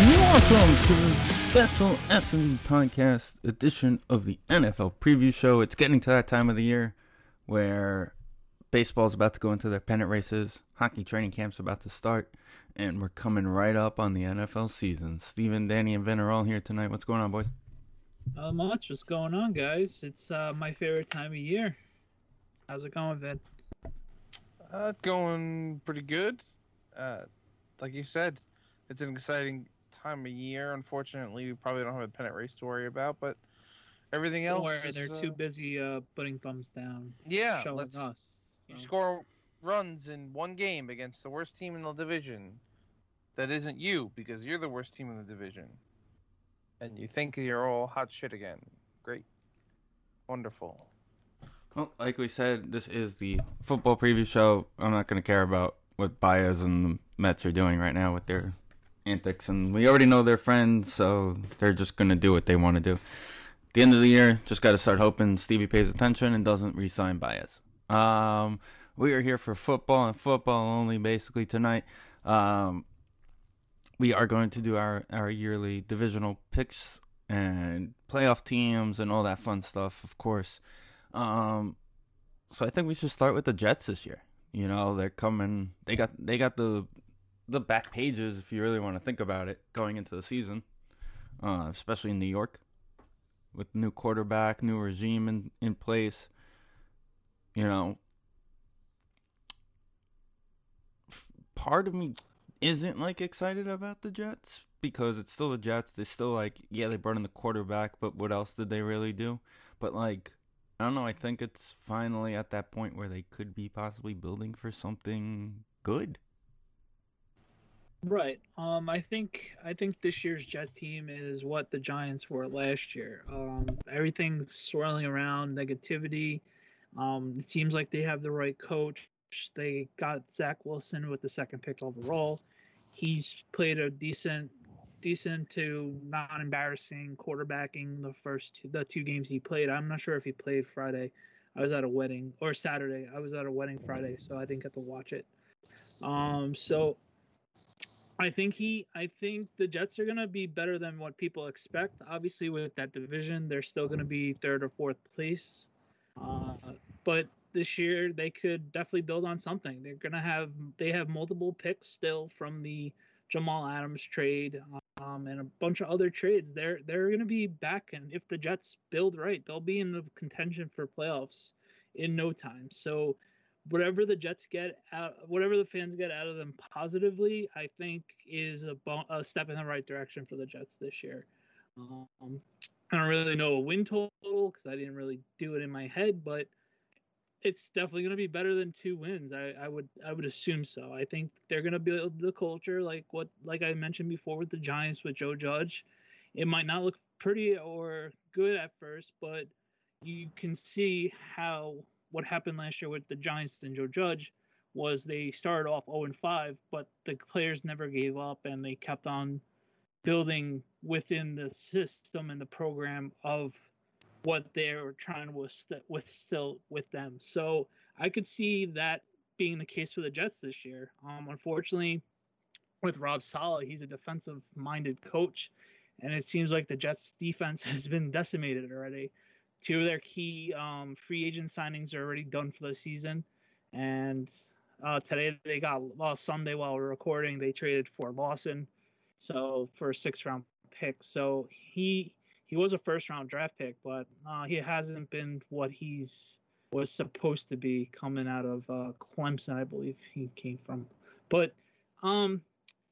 Welcome to the special S&D podcast edition of the NFL preview show. It's getting to that time of the year where baseball's about to go into their pennant races, hockey training camp's about to start, and we're coming right up on the NFL season. Steven, Danny, and Vin are all here tonight. What's going on, boys? Not much. What's going on, guys? It's uh, my favorite time of year. How's it going, Vin? Uh, going pretty good. Uh, like you said, it's an exciting time of year. Unfortunately, we probably don't have a pennant race to worry about, but everything else. Where is, they're uh, too busy uh, putting thumbs down, Yeah, showing let's us. you so. score runs in one game against the worst team in the division. That isn't you because you're the worst team in the division, and you think you're all hot shit again. Great, wonderful. Well, like we said, this is the football preview show. I'm not going to care about what Baez and the Mets are doing right now with their antics, and we already know they're friends, so they're just to do what they want to do. At the end of the year, just got to start hoping Stevie pays attention and doesn't re-sign Baez. Um, we are here for football and football only, basically tonight. Um, we are going to do our our yearly divisional picks and playoff teams and all that fun stuff, of course. Um, so I think we should start with the Jets this year. You know, they're coming. They got they got the the back pages if you really want to think about it going into the season, uh, especially in New York with new quarterback, new regime in in place. You know, part of me isn't like excited about the Jets because it's still the Jets. They're still like, yeah, they brought in the quarterback, but what else did they really do? But like, I don't know. I think it's finally at that point where they could be possibly building for something good. Right. Um, I think I think this year's Jets team is what the Giants were last year. Um, everything's swirling around negativity. Um, it seems like they have the right coach. They got Zach Wilson with the second pick overall. He's played a decent, decent to non-embarrassing quarterbacking the first two, the two games he played. I'm not sure if he played Friday. I was at a wedding or Saturday. I was at a wedding Friday, so I didn't get to watch it. Um, so I think he I think the Jets are gonna be better than what people expect. Obviously with that division, they're still gonna be third or fourth place. Uh, but this year they could definitely build on something. They're gonna have they have multiple picks still from the Jamal Adams trade um, and a bunch of other trades. They're they're gonna be back and if the Jets build right, they'll be in the contention for playoffs in no time. So whatever the Jets get out, whatever the fans get out of them positively, I think is a, bo- a step in the right direction for the Jets this year. Um, I don't really know a win total because I didn't really do it in my head, but it's definitely going to be better than two wins. I, I would I would assume so. I think they're going to build the culture like what like I mentioned before with the Giants with Joe Judge. It might not look pretty or good at first, but you can see how what happened last year with the Giants and Joe Judge was they started off 0 and 5, but the players never gave up and they kept on building within the system and the program of what they were trying to with, still with them. So I could see that being the case for the Jets this year. Um, unfortunately, with Rob Saleh, he's a defensive minded coach, and it seems like the Jets defense has been decimated already. Two of their key um, free agent signings are already done for the season, and uh, today they got well Sunday while we're recording they traded for Lawson, so for a six round pick. So he he was a first round draft pick, but uh, he hasn't been what he's was supposed to be coming out of uh, Clemson, I believe he came from. But um,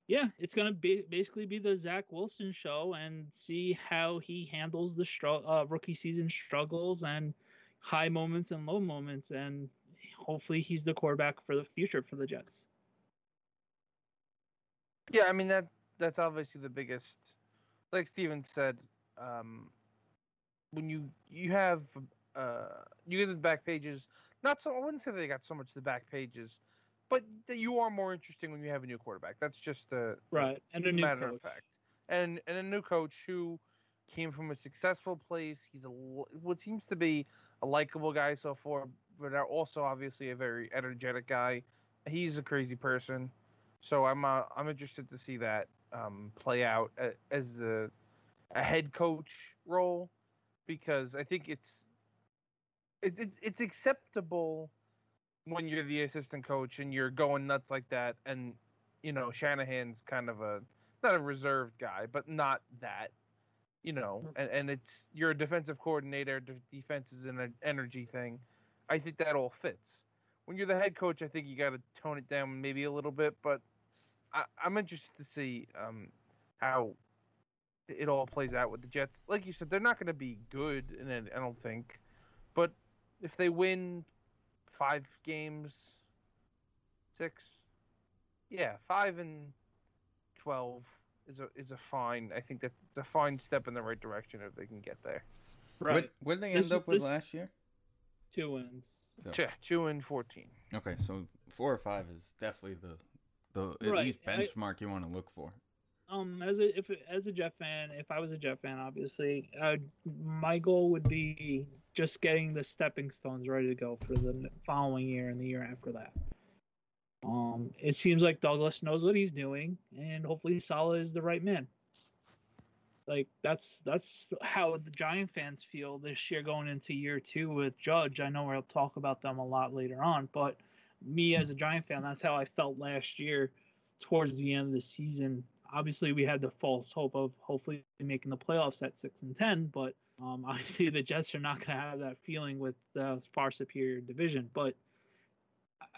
yeah, it's gonna be basically be the Zach Wilson show and see how he handles the uh, rookie season struggles and high moments and low moments, and hopefully he's the quarterback for the future for the Jets. Yeah, I mean that that's obviously the biggest like Steven said, um, when you you have uh, you get the back pages. Not so I wouldn't say they got so much the back pages, but you are more interesting when you have a new quarterback. That's just a Right, and a new matter coach. of fact. And and a new coach who came from a successful place. He's a what seems to be a likable guy so far, but also obviously a very energetic guy. He's a crazy person, so I'm uh, I'm interested to see that um, play out as a a head coach role because I think it's it, it, it's acceptable when you're the assistant coach and you're going nuts like that, and you know Shanahan's kind of a not a reserved guy, but not that, you know, and, and it's you're a defensive coordinator. De- defense is an energy thing. I think that all fits. When you're the head coach, I think you got to tone it down maybe a little bit, but I, I'm interested to see um, how it all plays out with the Jets. Like you said, they're not going to be good, and I don't think, but if they win five games, six, yeah, five and twelve is a is a fine. I think that's a fine step in the right direction if they can get there. Right, What what did they This- end up with this- last year? two wins. So- Yeah, two and fourteen. Okay, so four or five is definitely the the at Right, least I- benchmark you want to look for. Um, as a if as a Jeff fan, if I was a Jeff fan, obviously, uh, my goal would be just getting the stepping stones ready to go for the following year and the year after that. Um, it seems like Douglas knows what he's doing, and hopefully Saleh is the right man. Like that's that's how the Giant fans feel this year going into year two with Judge. I know we'll talk about them a lot later on, but me as a Giant fan, that's how I felt last year towards the end of the season. Obviously, we had the false hope of hopefully making the playoffs at six and ten, but um, obviously the Jets are not going to have that feeling with the far superior division. But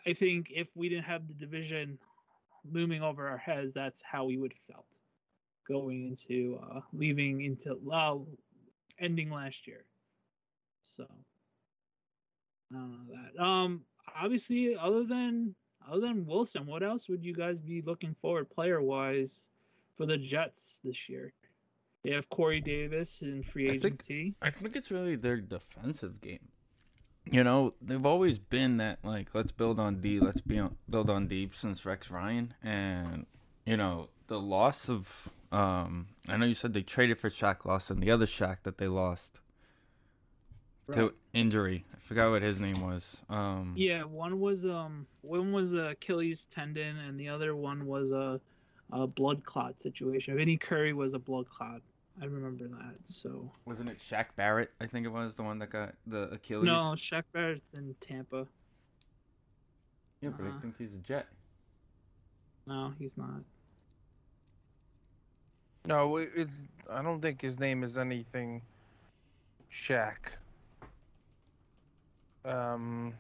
I think if we didn't have the division looming over our heads, that's how we would have felt going into uh, leaving into uh, ending last year. So I don't know that. Um, obviously, other than other than Wilson, what else would you guys be looking forward player wise for the Jets this year? They have Corey Davis in free I think- agency. I think it's really their defensive game. You know, they've always been that like let's build on D, let's be on, build on D since Rex Ryan, and you know the loss of um. I know you said they traded for Shaq Lawson, the other Shaq that they lost to injury. I forgot what his name was. Um, Yeah, one was um one was a Achilles tendon, and the other one was a, a blood clot situation. Vinny Curry was a blood clot. I remember that. So wasn't it Shaq Barrett? I think it was the one that got the Achilles. no, Shaq Barrett's in Tampa. yeah, but Uh-huh. I think he's a Jet. No, he's not. No, it's. I don't think his name is anything. Shaq. Um.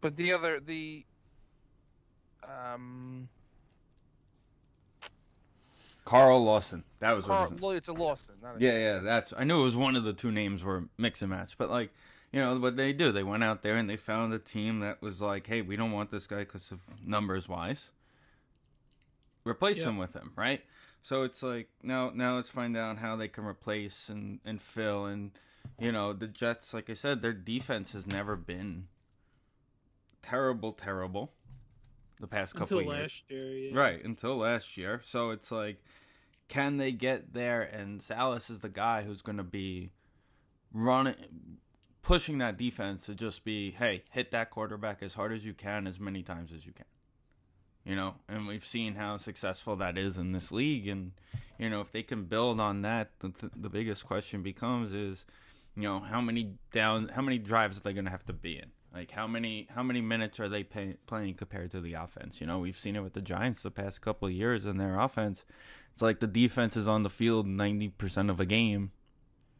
But the other the. Um. Carl Lawson. That was what Carl, his well, it's a Lawson. Not a, Yeah, yeah, that's. I knew it was one of the two names were mix and match, but like, you know, what they do, they went out there and they found a team that was like, hey, we don't want this guy because of numbers wise. Replace Yeah. him with him, right? So it's like now, now let's find out how they can replace and and fill and, you know, the Jets. Like I said, their defense has never been terrible, terrible. The past couple Until of years. last year, yeah. Right, until last year. So it's like, can they get there? And Saleh's is the guy who's going to be running, pushing that defense to just be, hey, hit that quarterback as hard as you can, as many times as you can. You know, and we've seen how successful that is in this league. And, you know, if they can build on that, the, the biggest question becomes is, you know, how many down, how many drives are they going to have to be in? Like how many how many minutes are they pay, playing compared to the offense? You know, we've seen it with the Giants the past couple years in their offense. It's like the defense is on the field ninety percent of a game,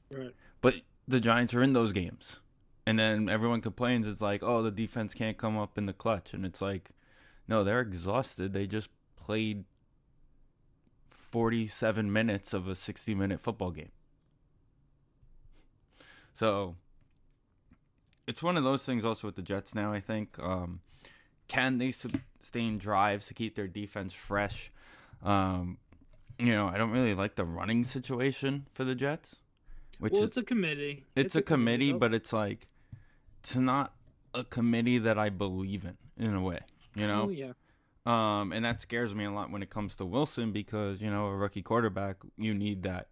Right. but the Giants are in those games, and then everyone complains. It's like, oh, the defense can't come up in the clutch, and it's like, no, they're exhausted. They just played forty-seven minutes of a sixty-minute football game. So it's one of those things also with the Jets now, I think. Um, can they sustain drives to keep their defense fresh? Um, you know, I don't really like the running situation for the Jets. Which well, is, it's a committee. it's, a, committee, though. but it's like it's not a committee that I believe in in a way. You know, Oh, yeah. Um, and that scares me a lot when it comes to Wilson because you know a rookie quarterback, you need that.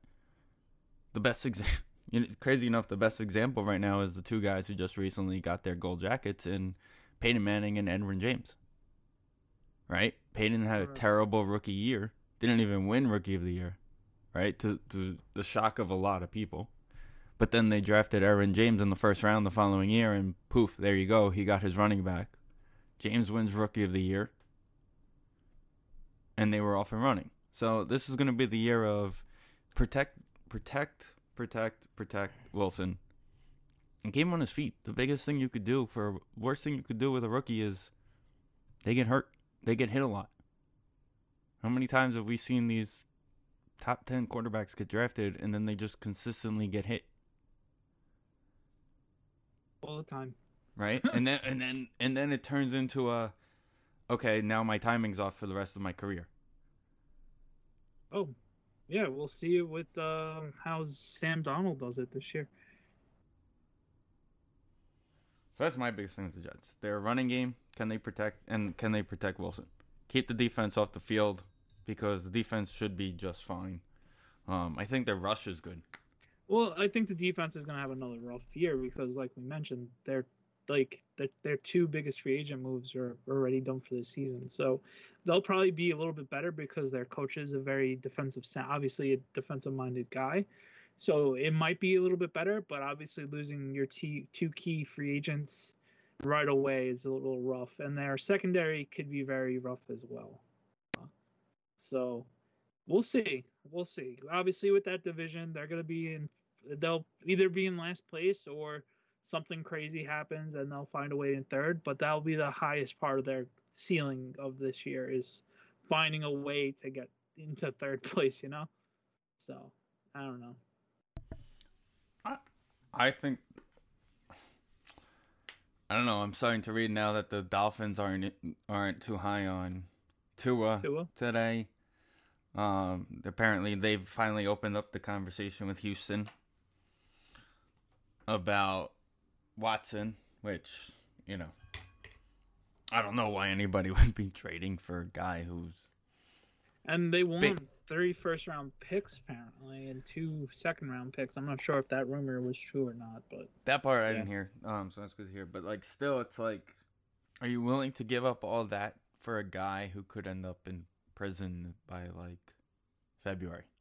The best example, you know, crazy enough, the best example right now is the two guys who just recently got their gold jackets in Peyton Manning and Edgerrin James. Right, Peyton had a terrible rookie year, didn't even win rookie of the year, right? To to the shock of a lot of people. But then they drafted Edgerrin James in the first round the following year, and poof, there you go. He got his running back. James wins Rookie of the Year, and they were off and running. So this is going to be the year of protect, protect, protect, protect Wilson, and keep him on his feet. The biggest thing you could do for worst thing you could do with a rookie is they get hurt, they get hit a lot. How many times have we seen these top ten quarterbacks get drafted and then they just consistently get hit? All the time. right? and then and then and then it turns into a okay, now my timing's off for the rest of my career. Oh, yeah. We'll see it with uh, how Sam Darnold does it this year. So that's my biggest thing with the Jets. Their running game, can they protect and can they protect Wilson? Keep the defense off the field because the defense should be just fine. Um, I think their rush is good. Well, I think the defense is going to have another rough year because, like we mentioned, they're like their, their two biggest free agent moves are already done for the season. So they'll probably be a little bit better because their coach is a very defensive, obviously a defensive-minded guy. So it might be a little bit better, but obviously losing your t- two key free agents right away is a little rough, and their secondary could be very rough as well. So we'll see. We'll see. Obviously, with that division, they're going to be in. They'll either be in last place or something crazy happens and they'll find a way in third. But that'll be the highest part of their ceiling of this year is finding a way to get into third place. You know. So I don't know. I I think I don't know. I'm starting to read now that the Dolphins aren't aren't too high on Tua Tua? today. Um, apparently they've finally opened up the conversation with Houston about Watson, which you know, I don't know why anybody would be trading for a guy who's And they won Big- three first round picks apparently and two second round picks. I'm not sure if that rumor was true or not, but That part I didn't hear. Um, so that's good to hear. But like, still, it's like, are you willing to give up all that for a guy who could end up in prison by like February?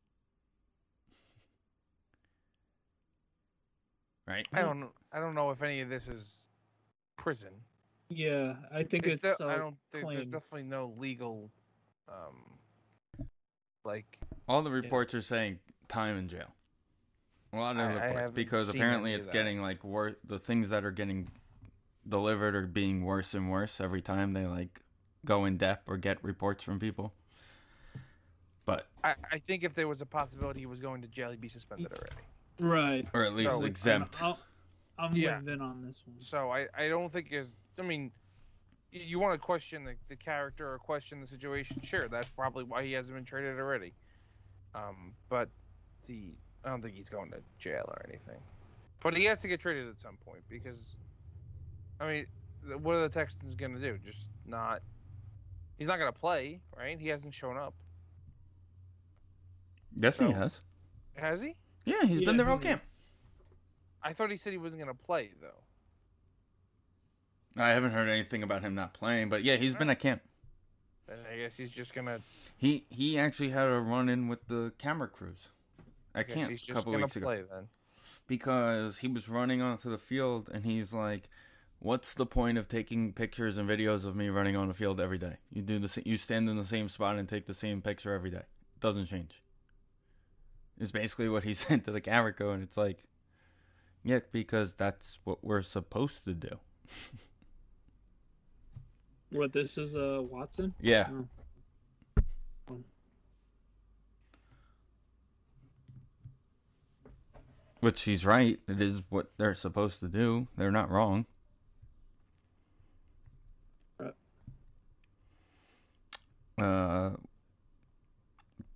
Right? I don't. I don't know if any of this is prison. yeah, I think it's. de- uh, I don't. Think, there's definitely no legal. Um, like All the reports are saying time in jail. A lot of I- I reports haven't because apparently it's getting like worse. The things that are getting delivered are being worse and worse every time they like go in depth or get reports from people. But I, I think if there was a possibility he was going to jail, he'd be suspended already. right. or at least So, exempt. I'll, I'm Yeah. with Vin on this one. So I, I don't think is. I mean, y- you want to question the, the character or question the situation? Sure, that's probably why he hasn't been traded already. Um, but the I don't think he's going to jail or anything. But he has to get traded at some point because, I mean, what are the Texans going to do? Just not. He's not going to play, right? He hasn't shown up, Yes, he has. has he? Yeah, he's been Yeah, there all he camp. I thought he said he wasn't going to play though. I haven't heard anything about him not playing, but yeah, he's been at camp. And I guess he's just gonna. He he actually had a run in with the camera crews I at camp a couple weeks ago play then. because he was running onto the field and he's like, "What's the point of taking pictures and videos of me running on the field every day? You do the you stand in the same spot and take the same picture every day. It doesn't change." Is basically what he said to the camera crew, and it's like, yeah, because that's what we're supposed to do. What this is, uh, Watson. Yeah. Oh. Which he's right. It is what they're supposed to do. They're not wrong. Uh,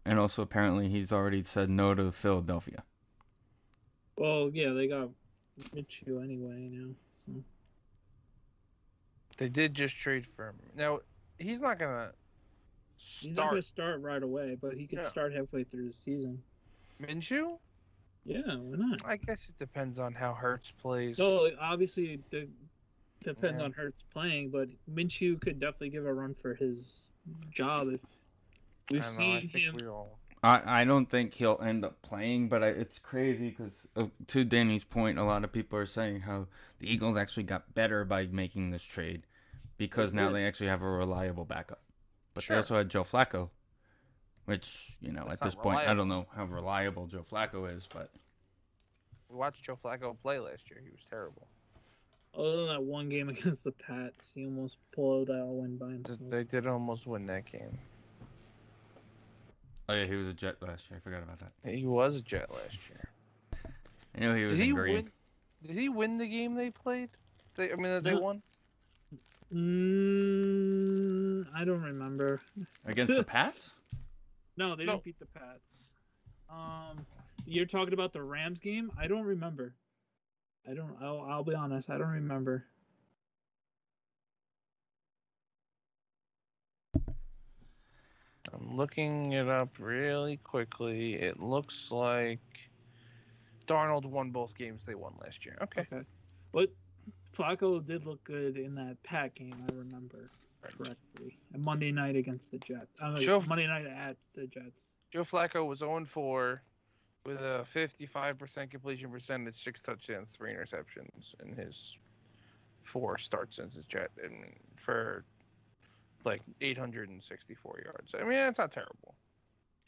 and also apparently he's already said no to Philadelphia. Well, yeah, they got Minshew anyway now. So They did just trade for him. Now he's not gonna he's not start gonna start right away, but he could Yeah. start halfway through the season. Minshew. Yeah, why not? I guess it depends on how Hurts plays. So obviously, it depends Yeah. on Hurts playing, but Minshew could definitely give a run for his job. If I we've don't know, I seen think him, we all. I, I don't think he'll end up playing, but I, it's crazy because uh, to Danny's point, a lot of people are saying how the Eagles actually got better by making this trade because now they actually have a reliable backup. But Sure. they also had Joe Flacco, which you know That's at this not point I don't know how reliable Joe Flacco is, but We watched Joe Flacco play last year. He was terrible. other than that one game against the Pats, he almost pulled out a win by himself. They did almost win that game. oh yeah, he was a Jet last year. I forgot about that. He was a Jet last year. I know he was did he in green. win? Did he win the game they played? They, I mean, that they No. won. Mm, I don't remember. against the Pats. No, they No. didn't beat the Pats. Um, you're talking about the Rams game? I don't remember. I don't. I'll, I'll be honest. I don't remember. I'm looking it up really quickly. It looks like Darnold won both games they won last year. Okay. Okay. But Flacco did look good in that Pat game. I remember correctly. And Monday night against the Jets. Uh, Sure. Monday night at the Jets. Joe Flacco was 0 4 with a 55% completion percentage, six touchdowns, three interceptions in his four starts since his jet. I mean, for like 864 yards. I mean, that's not terrible.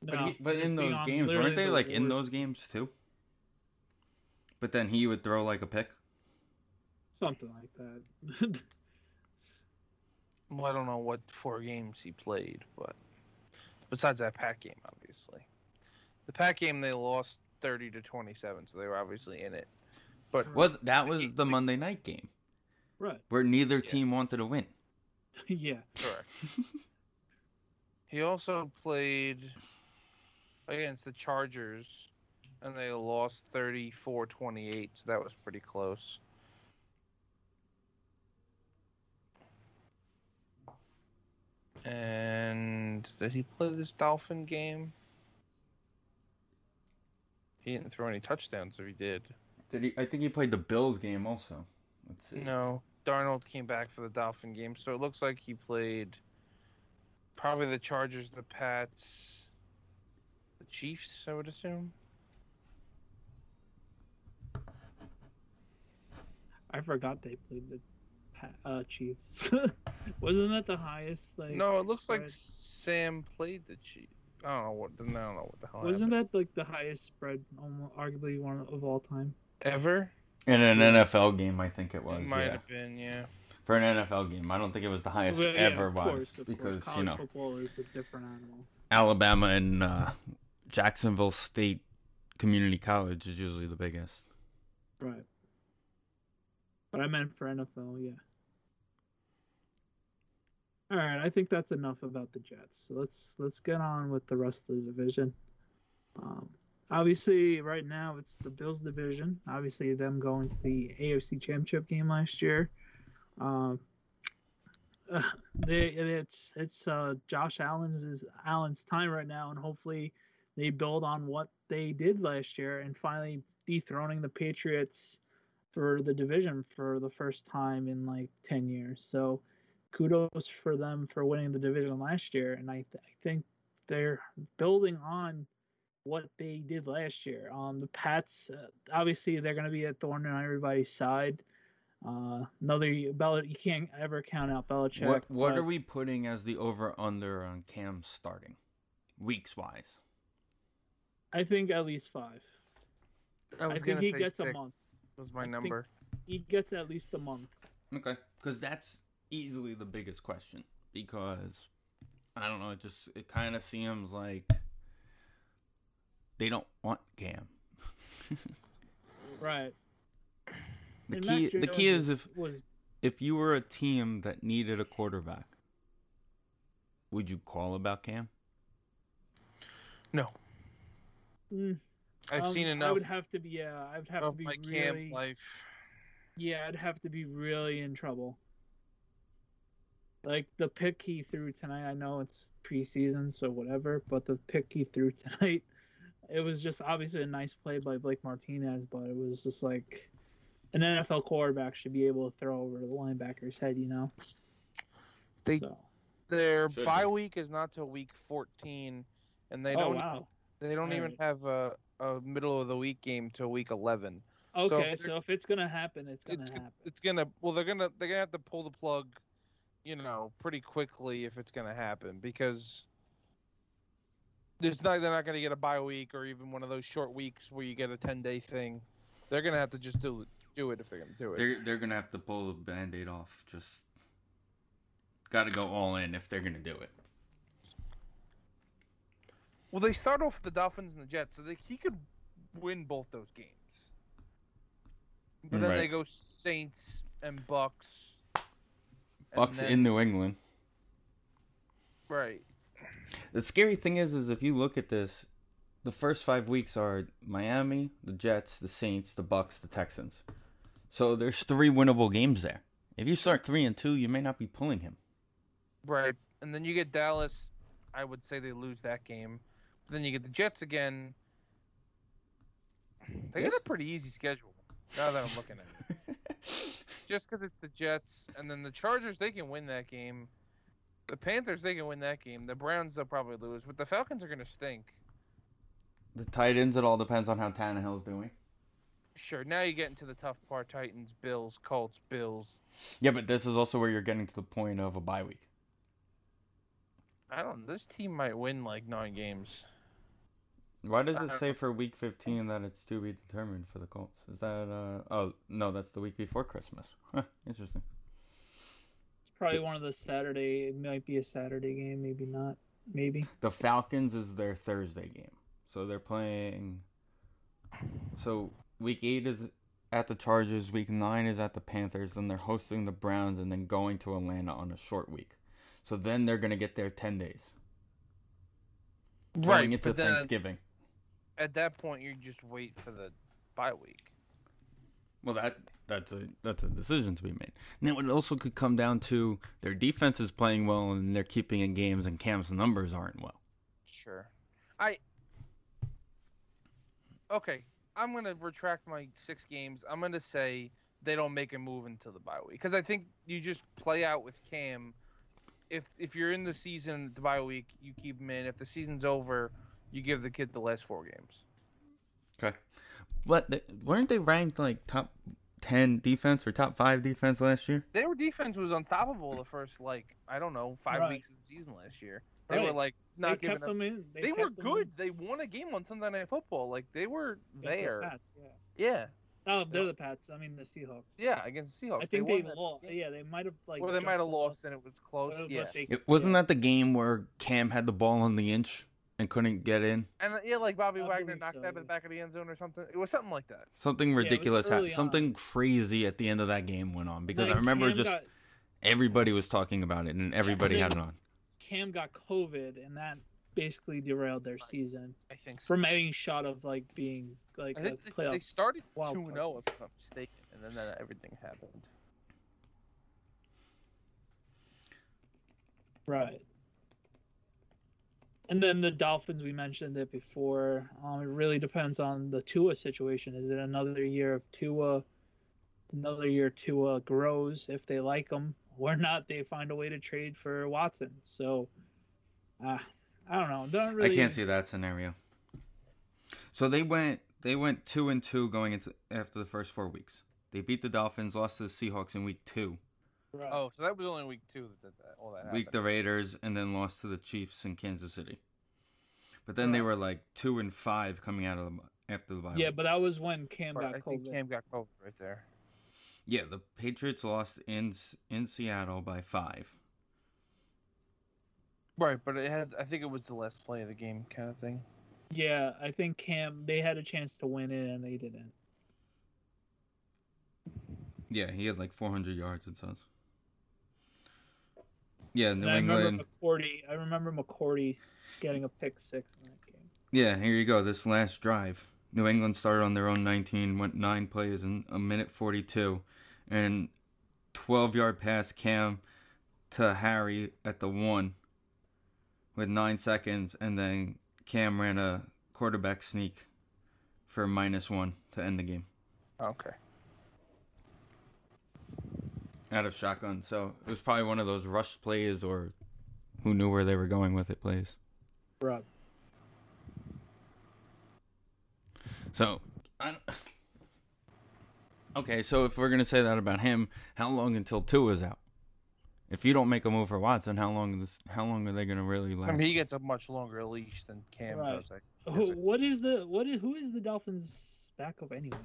But, No, he, but in those games, weren't they the like in those games too? But then he would throw like a pick. Something like that. Well, I don't know what four games he played, but besides that Pack game, obviously. The Pack game, they lost 30 to 27, so they were obviously in it. But Was that was the Monday night game right. where neither Yeah. team wanted to win? yeah. Correct. he also played against the Chargers, and they lost 34 28, so that was pretty close. And did he play this Dolphin game? He didn't throw any touchdowns, if he did. Did he? I think he played the Bills game also. Let's see. No, Darnold came back for the Dolphin game, so it looks like he played probably the Chargers, the Pats, the Chiefs. I would assume. I forgot they played the uh, Chiefs. Wasn't that the highest? Like no, it looks like? Sam played the Chiefs. I don't know what. I don't know what the hell. Wasn't happened. that like the highest spread, almost, arguably one of all time? ever? In an NFL game, I think it was. it might yeah. have been. Yeah. For an NFL game, I don't think it was the highest Well, yeah, ever of was course, of because you know football is a different animal. Alabama and uh, Jacksonville State Community College is usually the biggest. Right. But I meant for NFL, yeah. All right, I think that's enough about the Jets. So let's let's get on with the rest of the division. Um, obviously, right now it's the Bills division. Obviously, them going to the AFC Championship game last year. Um, uh, they it's it's uh, Josh Allen's is Allen's time right now, and hopefully they build on what they did last year and finally dethroning the Patriots for the division for the first time in like 10 years. So kudos for them for winning the division last year. And I, th- I think they're building on what they did last year. Um, the Pats, uh, obviously, they're going to be a thorn on everybody's side. Uh, another Bel- you can't ever count out Belichick. What what but are we putting as the over under on Cam starting, weeks wise? I think at least five. I I, was think gonna he say gets a six month. Was my I think- number. He gets at least a month. Okay, because that's easily the biggest question. Because I don't know, it just it kind of seems like they don't want Cam. Right. The And key the key Jones is if was if you were a team that needed a quarterback, would you call about Cam? No, Mm, I've um, seen I enough would have to be. Yeah, I would have to be my really. camp life. Yeah, I'd have to be really in trouble. Like the pick he threw tonight, I know it's preseason, so whatever, but the pick he threw tonight, it was just obviously a nice play by Blake Martinez, but it was just like an NFL quarterback should be able to throw over the linebacker's head, you know? They So, their Should bye week is not till week 14, and they oh, don't wow. they don't even Alright. have a, a middle of the week game till week 11. Okay, if so, if it's going to happen, it's going to It's, happen. it's gonna well they're gonna they're gonna have to pull the plug, you know, pretty quickly if it's gonna happen because there's not they're not gonna get a bye week or even one of those short weeks where you get a 10 day thing. They're gonna have to just do do it if they're gonna do it. They're they're gonna have to pull the band-aid off. Just got to go all in if they're gonna do it. Well, they start off with the Dolphins and the Jets, so they, he could win both those games. But then Right. they go Saints and Bucks. Bucks then- in New England. right. The scary thing is, is if you look at this, the first five weeks are Miami, the Jets, the Saints, the Bucks, the Texans. So there's three winnable games there. If you start three and two, you may not be pulling him. Right. And then you get Dallas. I would say they lose that game. But then you get the Jets again. They got a pretty easy schedule. Now that I'm looking at it. Just because it's the Jets, and then the Chargers, they can win that game. The Panthers, they can win that game. The Browns, they'll probably lose. But the Falcons are going to stink. The Titans, it all depends on how Tannehill's doing. Sure. Now you get into the tough part: Titans, Bills, Colts, Bills. Yeah, but this is also where you're getting to the point of a bye week. I don't. This team might win like nine games. Why does it say for week 15 that it's to be determined for the Colts? Is that, uh, oh, no, that's the week before Christmas. Huh, interesting. It's probably one of the Saturday, it might be a Saturday game, maybe not. Maybe. The Falcons is their Thursday game. So they're playing. So week 8 is at the Chargers, week 9 is at the Panthers, then they're hosting the Browns, and then going to Atlanta on a short week. So then they're going to get their 10 days. Going into but then Thanksgiving. At that point, you just wait for the bye week. Well, that that's a that's a decision to be made. Now, it also could come down to their defense is playing well and they're keeping in games, and Cam's numbers aren't well. Sure. I. Okay, I'm gonna retract my six games. I'm gonna say they don't make a move until the bye week because I think you just play out with Cam. If if you're in the season, the bye week, you keep him in. If the season's over, you give the kid the last four games. Okay, but they, weren't they ranked like top ten defense or top five defense last year? Their defense was unstoppable the first like I don't know five Right. weeks of the season last year. They were like not they giving kept up. them in. They, They, were kept them in good. They won a game on Sunday Night Football. Like they were against the there. Pats, yeah. Yeah, Oh, they're the Pats. I mean the Seahawks. yeah, against the Seahawks. I think won they, that lost. game. Yeah, they might have like. Or they might have lost and it was close. but- but yeah. they- It wasn't yeah. that the game where Cam had the ball on the inch and couldn't get in. And yeah, like Bobby I Wagner knocked so, that at the back of the end zone or something. It was something like that. Something ridiculous early happened. Something crazy at the end of that game went on because I remember Cam just got, everybody was talking about it and everybody they- had it on. Cam got COVID, and that basically derailed their season I think so. from any shot of like being like I a think they- playoff. they started wild two card zero if I'm mistaken, and then that, everything happened. Right. And then the Dolphins, we mentioned it before. Um, it really depends on the Tua situation. Is it another year of Tua? Another year Tua grows if they like him, or not? They find a way to trade for Watson. So, uh, I don't know. Don't really. I can't see that scenario. So they went they went two and two going into after the first four weeks. They beat the Dolphins, lost to the Seahawks in week two, Right. Oh, so that was only week two that, that all that happened. week the Raiders, and then lost to the Chiefs in Kansas City. But then they were like two and five coming out of the after the bye. Yeah, week. but that was when Cam Right, got I think Cam got COVID right there. yeah, the Patriots lost in in Seattle by five. Right, but it had. I think it was the last play of the game, kind of thing. Yeah, I think Cam. They had a chance to win it, and they didn't. Yeah, he had like 400 yards. It says. Yeah, New And I remember England. McCourty. I remember McCourty getting a pick six in that game. Yeah, here you go. This last drive. New England started on their own 19, went nine plays in a minute 42, and 12 yard pass Cam to Harry at the one with nine seconds, and then Cam ran a quarterback sneak for minus one to end the game Okay. Out of shotgun. So it was probably one of those rush plays or who knew where they were going with it plays. Right. So, I, okay. So if we're gonna say that about him, how long until Tua is out? If you don't make a move for Watson, how long is how long are they gonna really last? I mean, he gets a much longer leash than Cam Right. does. I Who, what is the what is who is the Dolphins backup anyway?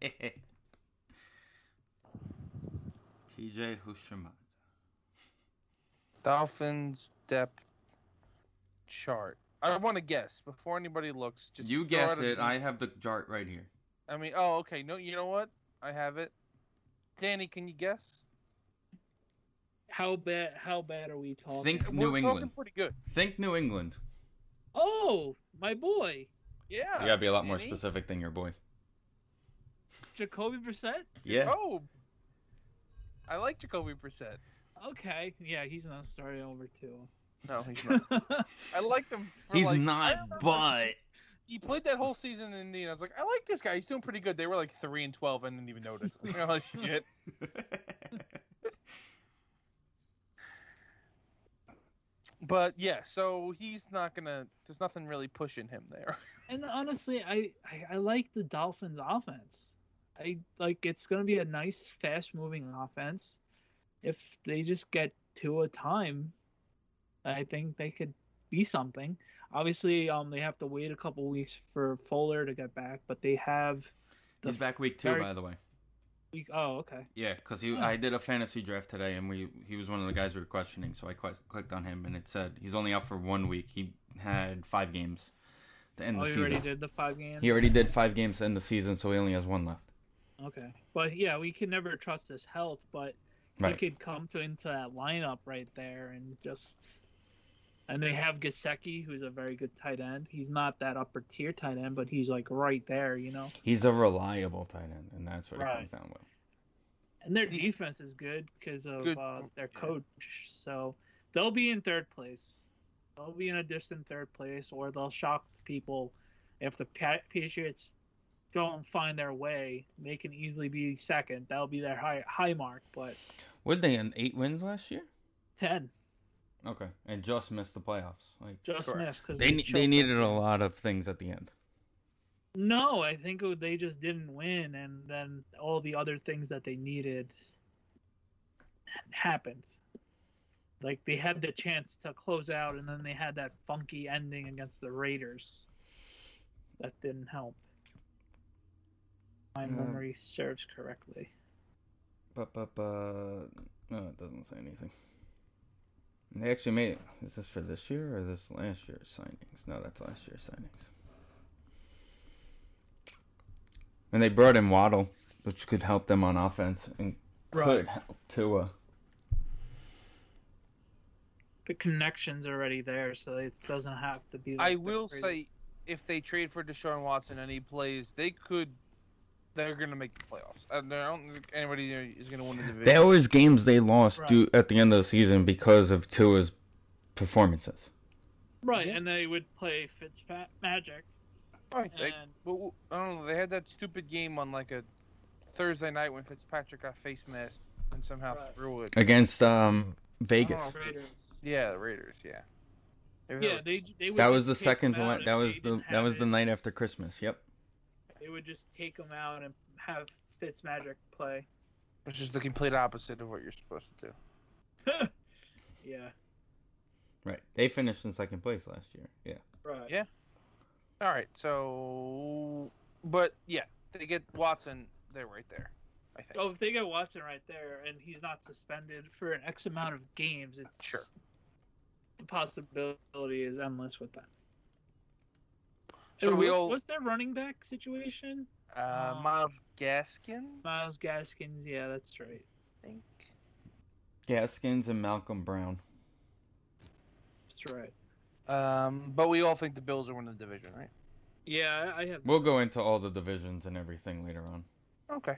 TJ Hushimata. Dolphins depth chart. I want to guess before anybody looks. Just You guess out it. I have the chart right here. I mean, oh, okay. No, you know what? I have it. Danny, can you guess? How bad how bad are we talking? Think We're New talking England. pretty good. Think New England. Oh, my boy, Yeah. You gotta be a lot more specific than your boy. Jacoby Brissett. Yeah. Oh, I like Jacoby Brissett. Okay, yeah, he's not starting over Tua. No, he's not. I liked him. He's like, not, but He played that whole season in Indy, I was like, I like this guy. He's doing pretty good. They were like three and twelve. I didn't even notice. oh shit. But yeah, so he's not gonna. There's nothing really pushing him there. And honestly, I, I I like the Dolphins' offense. I like it's gonna be a nice, fast-moving offense. If they just get to a time, I think they could be something. Obviously, um, they have to wait a couple weeks for Fuller to get back, but they have. The he's back week two, very- by the way. Week, oh, okay. Yeah, because he Yeah. I did a fantasy draft today, and we he was one of the guys we were questioning. So I qu- clicked on him, and it said he's only out for one week. He had five games to end Oh, the season. you season. already did the five games. He already did five games to end the season, so he only has one left. Okay, but yeah, we can never trust his health, but Right. he could come to into that lineup right there and just. And they have Gesicki, who's a very good tight end. He's not that upper tier tight end, but he's like right there, you know. He's a reliable tight end, and that's what it comes down with. And their defense is good because of Good. uh, their Yeah. coach. So they'll be in third place. They'll be in a distant third place, or they'll shock people if the Pa- Patriots don't find their way. They can easily be second. That'll be their high high mark. But What they in eight wins last year? ten Okay, and just missed the playoffs. Like just Correct. missed because they ne- they needed a lot of things at the end. No, I think it- they just didn't win, and then all the other things that they needed happened. Like they had the chance to close out, and then they had that funky ending against the Raiders. That didn't help. My Um, memory serves correctly. But but but no, it doesn't say anything. And they actually made. it. Is this for this year or this last year's signings? No, that's last year's signings. And they brought in Waddle, which could help them on offense and could help Tua. The connection's already there, so it doesn't have to be. I like the will crazy- say, if they trade for Deshaun Watson and he plays, they could. They're gonna make the playoffs. I don't think anybody is gonna win the division. There was games they lost Right. due at the end of the season because of Tua's performances. right, and they would play Fitzmagic, Right, they- and Well, I don't know. They had that stupid game on like a Thursday night when Fitzpatrick got face masked and somehow Right. threw it. Against um Vegas. Oh. Raiders. Yeah, the Raiders. Yeah. If Yeah, was- they they That was the second one. That was the that was the night after Christmas. Yep. They would just take them out and have Fitzmagic play. which is the complete opposite of what you're supposed to do. Yeah. Right. They finished in second place last year. Yeah. Right. Yeah. All right. So, but yeah, they get Watson. They're right there. I think. Oh, if they get Watson right there and he's not suspended for an X amount of games, it's Sure. The possibility is endless with that. So Hey, we what's, all- what's their running back situation? Uh, Um, Myles Gaskin. Myles Gaskins. Yeah, that's right. I think. Gaskins and Malcolm Brown. That's right. Um, but we all think the Bills are winning the division, right? Yeah, I have. We'll go into all the divisions and everything later on. Okay.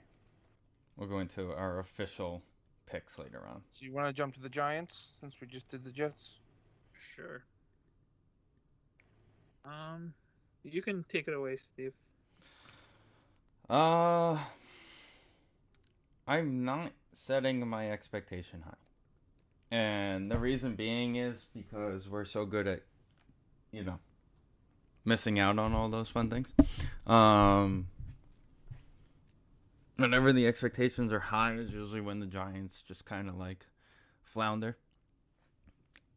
We'll go into our official picks later on. So you want to jump to the Giants since we just did the Jets? Sure. Um, you can take it away, Steve. Uh, I'm not setting my expectation high. And the reason being is because we're so good at, you know, missing out on all those fun things. Um, whenever the expectations are high is usually when the Giants just kind of like flounder.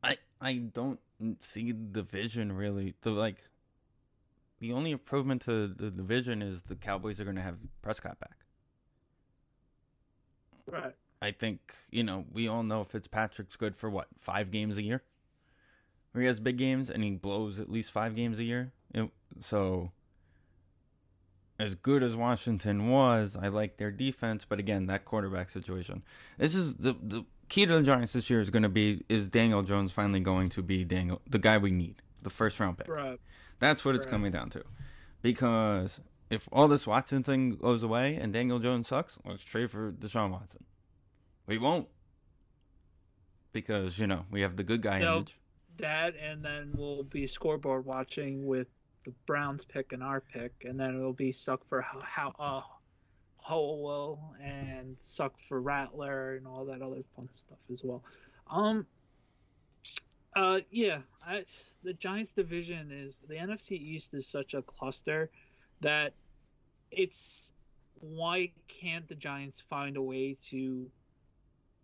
I I don't see the vision really. The like the only improvement to the division is the Cowboys are going to have Prescott back. Right. I think, you know, we all know Fitzpatrick's good for what, five games a year? Where he has big games and he blows at least five games a year. It, so, as good as Washington was, I like their defense, but again, that quarterback situation. This is the the key to the Giants this year is going to be is Daniel Jones finally going to be Daniel the guy we need, the first round pick. Right. That's what it's Right. coming down to. Because if all this Watson thing goes away and Daniel Jones sucks, let's trade for Deshaun Watson. We won't. Because, you know, we have the good guy No. image. That, and then we'll be scoreboard watching with the Browns pick and our pick, and then it'll be suck for how, how uh, Howell and suck for Rattler and all that other fun stuff as well. Um. Uh. Yeah. I, the Giants division is the NFC East is such a cluster that it's why can't the Giants find a way to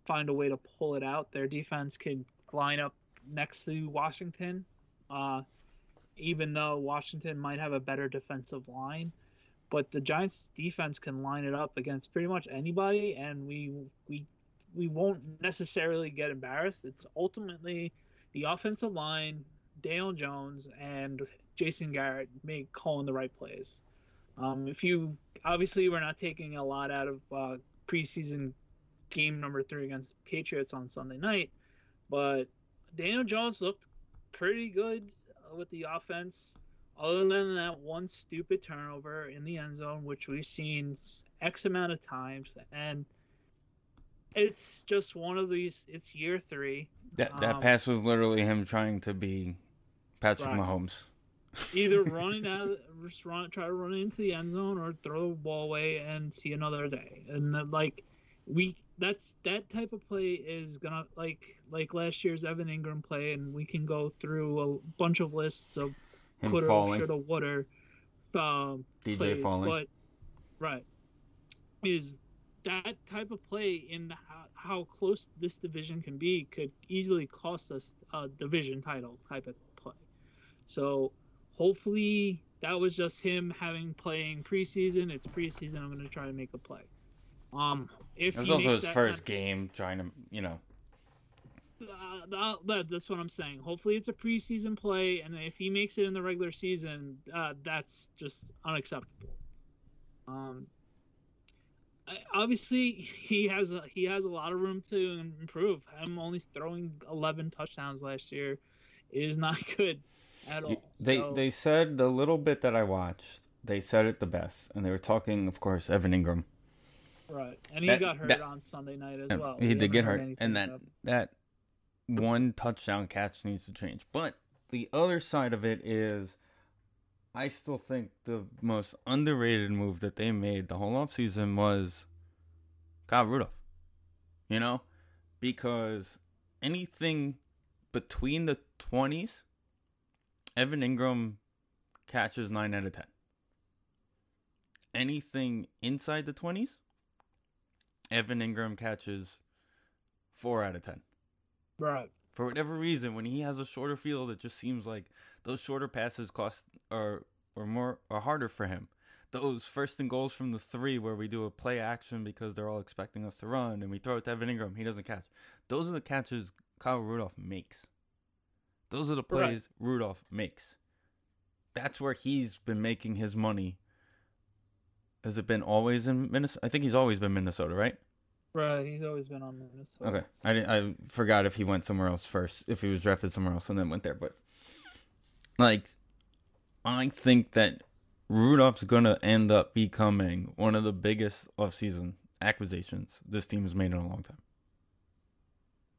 find a way to pull it out? Their defense can line up next to Washington, uh, even though Washington might have a better defensive line. But the Giants' defense can line it up against pretty much anybody, and we we we won't necessarily get embarrassed. It's ultimately the offensive line, Daniel Jones, and Jason Garrett make calling the right plays. Um, if you obviously we're not taking a lot out of uh, preseason game number three against the Patriots on Sunday night, but Daniel Jones looked pretty good with the offense, other than that one stupid turnover in the end zone, which we've seen X amount of times. And it's just one of these, it's year three. That that Um, pass was literally him trying to be Patrick Right. Mahomes. Either running out, of, just run, try to run into the end zone, or throw the ball away and see another day. And then, like we, that's that type of play is gonna like like last year's Evan Engram play, and we can go through a bunch of lists of Him coulda, falling. shoulda, woulda, um, DJ plays, falling. but right is that type of play in how, how close this division can be could easily cost us a division title type of play. So hopefully that was just him having playing preseason. It's preseason. I'm going to try to make a play. Um, if It was he also his first kind game trying to, you know. uh, that- that's what I'm saying. Hopefully, it's a preseason play, and if he makes it in the regular season, uh, that's just unacceptable. Um, I- obviously, he has a, he has a lot of room to improve. Him only throwing 11 touchdowns last year is not good at all. They So- they said the little bit that I watched, they said it the best, and they were talking, of course, Evan Engram. right, and he that- got hurt that- on Sunday night as well. he We did get hurt, and that about- that one touchdown catch needs to change. But the other side of it is, I still think the most underrated move that they made the whole offseason was Kyle Rudolph. You know, because anything between the twenties, Evan Engram catches nine out of ten. Anything inside the twenties, Evan Engram catches four out of ten. right. For whatever reason, when he has a shorter field, it just seems like those shorter passes cost are are more are harder for him. Those first and goals from the three where we do a play action because they're all expecting us to run and we throw it to Evan Engram, he doesn't catch. Those are the catches Kyle Rudolph makes. Those are the Right. plays Rudolph makes. That's where he's been making his money. Has it been always in Minnesota? I think he's always been Minnesota, right? Right. He's always been on Minnesota. Okay, I didn't, I forgot if he went somewhere else first, if he was drafted somewhere else and then went there. But like I think that Rudolph's gonna end up becoming one of the biggest offseason acquisitions this team has made in a long time.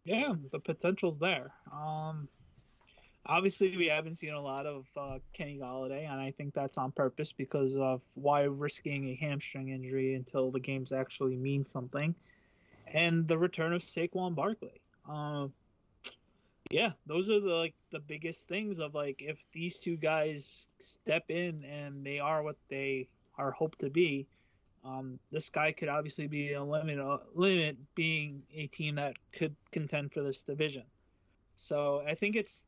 Yeah, the potential's there. Um, obviously, we haven't seen a lot of uh, Kenny Golladay, and I think that's on purpose because of why risking a hamstring injury until the games actually mean something, and the return of Saquon Barkley. Um, yeah, those are the like the biggest things of like if these two guys step in and they are what they are hoped to be, um, this guy could obviously be a limit, a limit being a team that could contend for this division. So I think it's.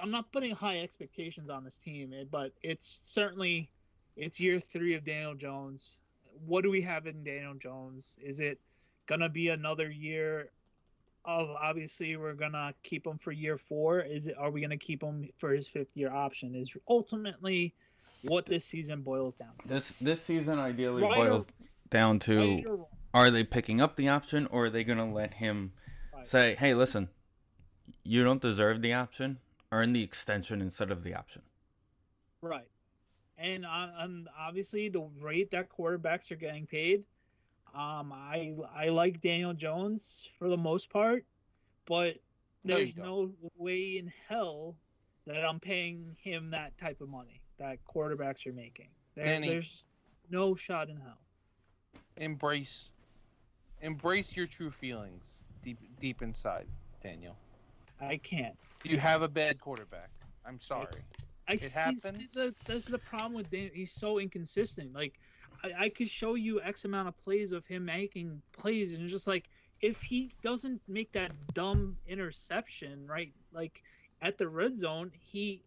I'm not putting high expectations on this team, eh, but it's certainly it's year three of Daniel Jones. What do we have in Daniel Jones? Is it gonna be another year of obviously we're gonna keep him for year four? Is it are we gonna keep him for his fifth year option? Is ultimately what this season boils down to. This this season ideally Right boils or- down to Right are they picking up the option or are they to let him Right. say, "Hey, listen, you don't deserve the option. Earn the extension instead of the option." Right. And uh, on, on obviously the rate that quarterbacks are getting paid, um, I I like Daniel Jones for the most part, but there's don't. no way in hell that I'm paying him that type of money that quarterbacks are making. There, Danny. There's no shot in hell. Embrace, embrace your true feelings deep deep inside, Daniel. I can't. You have a bad quarterback. I'm sorry. I It see, happens. That's, that's the problem with Daniel. He's so inconsistent. Like, I, I could show you X amount of plays of him making plays, and just like if he doesn't make that dumb interception, right? Like at the red zone, he.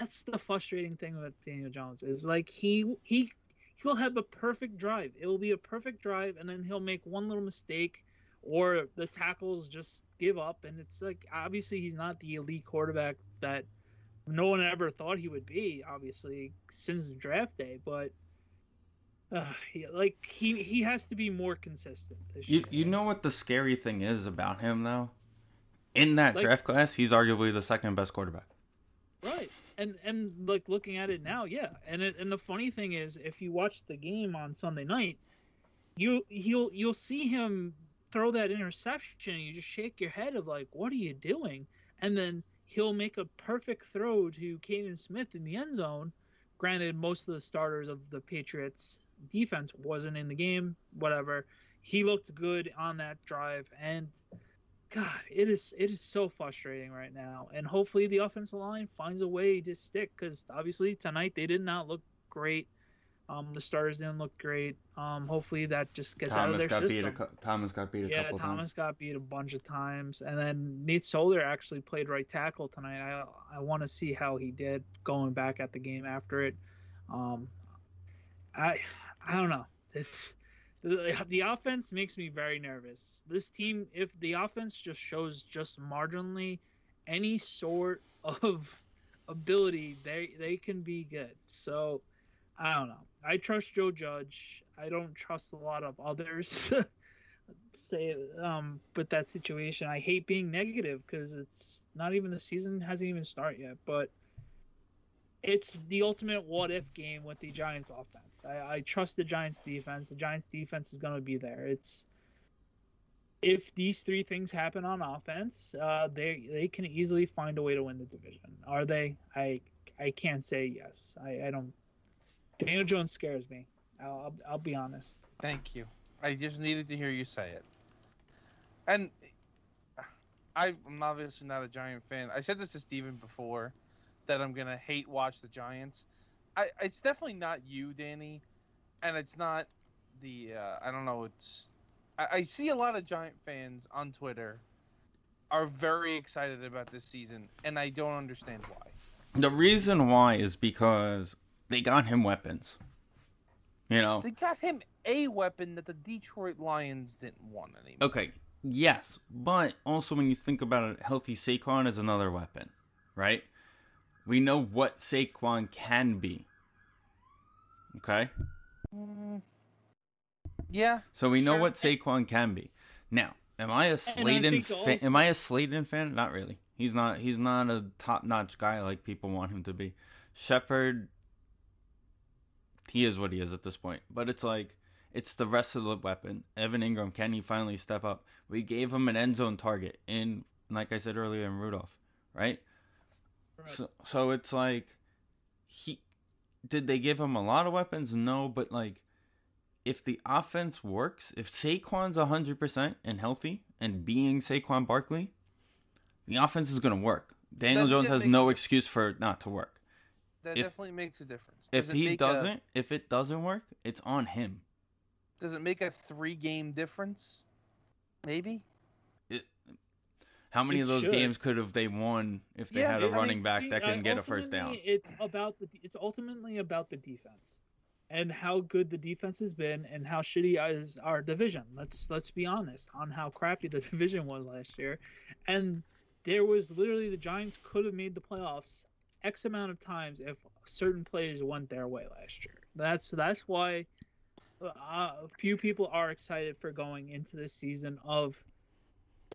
That's the frustrating thing with Daniel Jones is like he he he'll have a perfect drive. It will be a perfect drive, and then he'll make one little mistake, or the tackles just give up, and it's like obviously he's not the elite quarterback that no one ever thought he would be, obviously, since draft day. But uh, he, like he he has to be more consistent. You year. you know what the scary thing is about him though? In that Like- draft class, he's arguably the second best quarterback. right? And and like looking at it now, yeah. And it, and the funny thing is, if you watch the game on Sunday night, you you'll you'll see him throw that interception. And you just shake your head of like, what are you doing? And then he'll make a perfect throw to Kaden Smith in the end zone. Granted, most of the starters of the Patriots defense wasn't in the game. Whatever, he looked good on that drive, and God, it is it is so frustrating right now. And hopefully the offensive line finds a way to stick because obviously tonight they did not look great. Um, the starters didn't look great. Um, hopefully that just gets out of Thomas their got system. beat. A, Thomas got beat a yeah, couple Thomas times. got beat a bunch of times, and then Nate Solder actually played right tackle tonight. I I want to see how he did going back at the game after it. Um, I I don't know. This the, the offense makes me very nervous. This team, if the offense just shows just marginally any sort of ability, they they can be good. So I don't know. I trust Joe Judge. I don't trust a lot of others. Say um, but that situation, I hate being negative because it's not even the season hasn't even started yet. But it's the ultimate what if game with the Giants offense. I, I trust the Giants defense. The Giants defense is going to be there. It's if these three things happen on offense, uh, they they can easily find a way to win the division. Are they? I I can't say yes. I, I don't. Daniel Jones scares me. I'll, I'll I'll be honest. Thank you. I just needed to hear you say it. And I'm obviously not a Giant fan. I said this to Steven before that I'm gonna hate watch the Giants. I it's definitely not you, Danny, and it's not the uh, I don't know. It's I, I see a lot of Giant fans on Twitter are very excited about this season, and I don't understand why. The reason why is because they got him weapons. You know, They got him a weapon that the Detroit Lions didn't want anymore. Okay, yes, but also when you think about it, healthy Saquon is another weapon, right? We know what Saquon can be. Okay? Mm, yeah, So we know Sure. what Saquon can be. Now, am I a Slayton fan? also- Am I a Slayton fan? Not really. He's not he's not a top notch guy like people want him to be. Shepard he is what he is at this point. But it's like it's the rest of the weapon. Evan Engram, can he finally step up? We gave him an end zone target in like I said earlier in Rudolph, right? Right. So so it's like he did they give him a lot of weapons? No, but like if the offense works, if Saquon's hundred percent and healthy and being Saquon Barkley, the offense is gonna work. Daniel That- Jones has no a- excuse for it not to work. That If- definitely makes a difference. If Does it he doesn't, if it doesn't work, it's on him. does it make a three-game difference? Maybe. How many It of those should. games could have they won if they Yeah, had a I mean, running back that I- can get a first down? It's about the it's ultimately about the defense and how good the defense has been and how shitty is our division. Let's let's be honest on how crappy the division was last year. And there was literally the Giants could have made the playoffs X amount of times if certain plays went their way last year. That's that's why uh, a few people are excited for going into this season of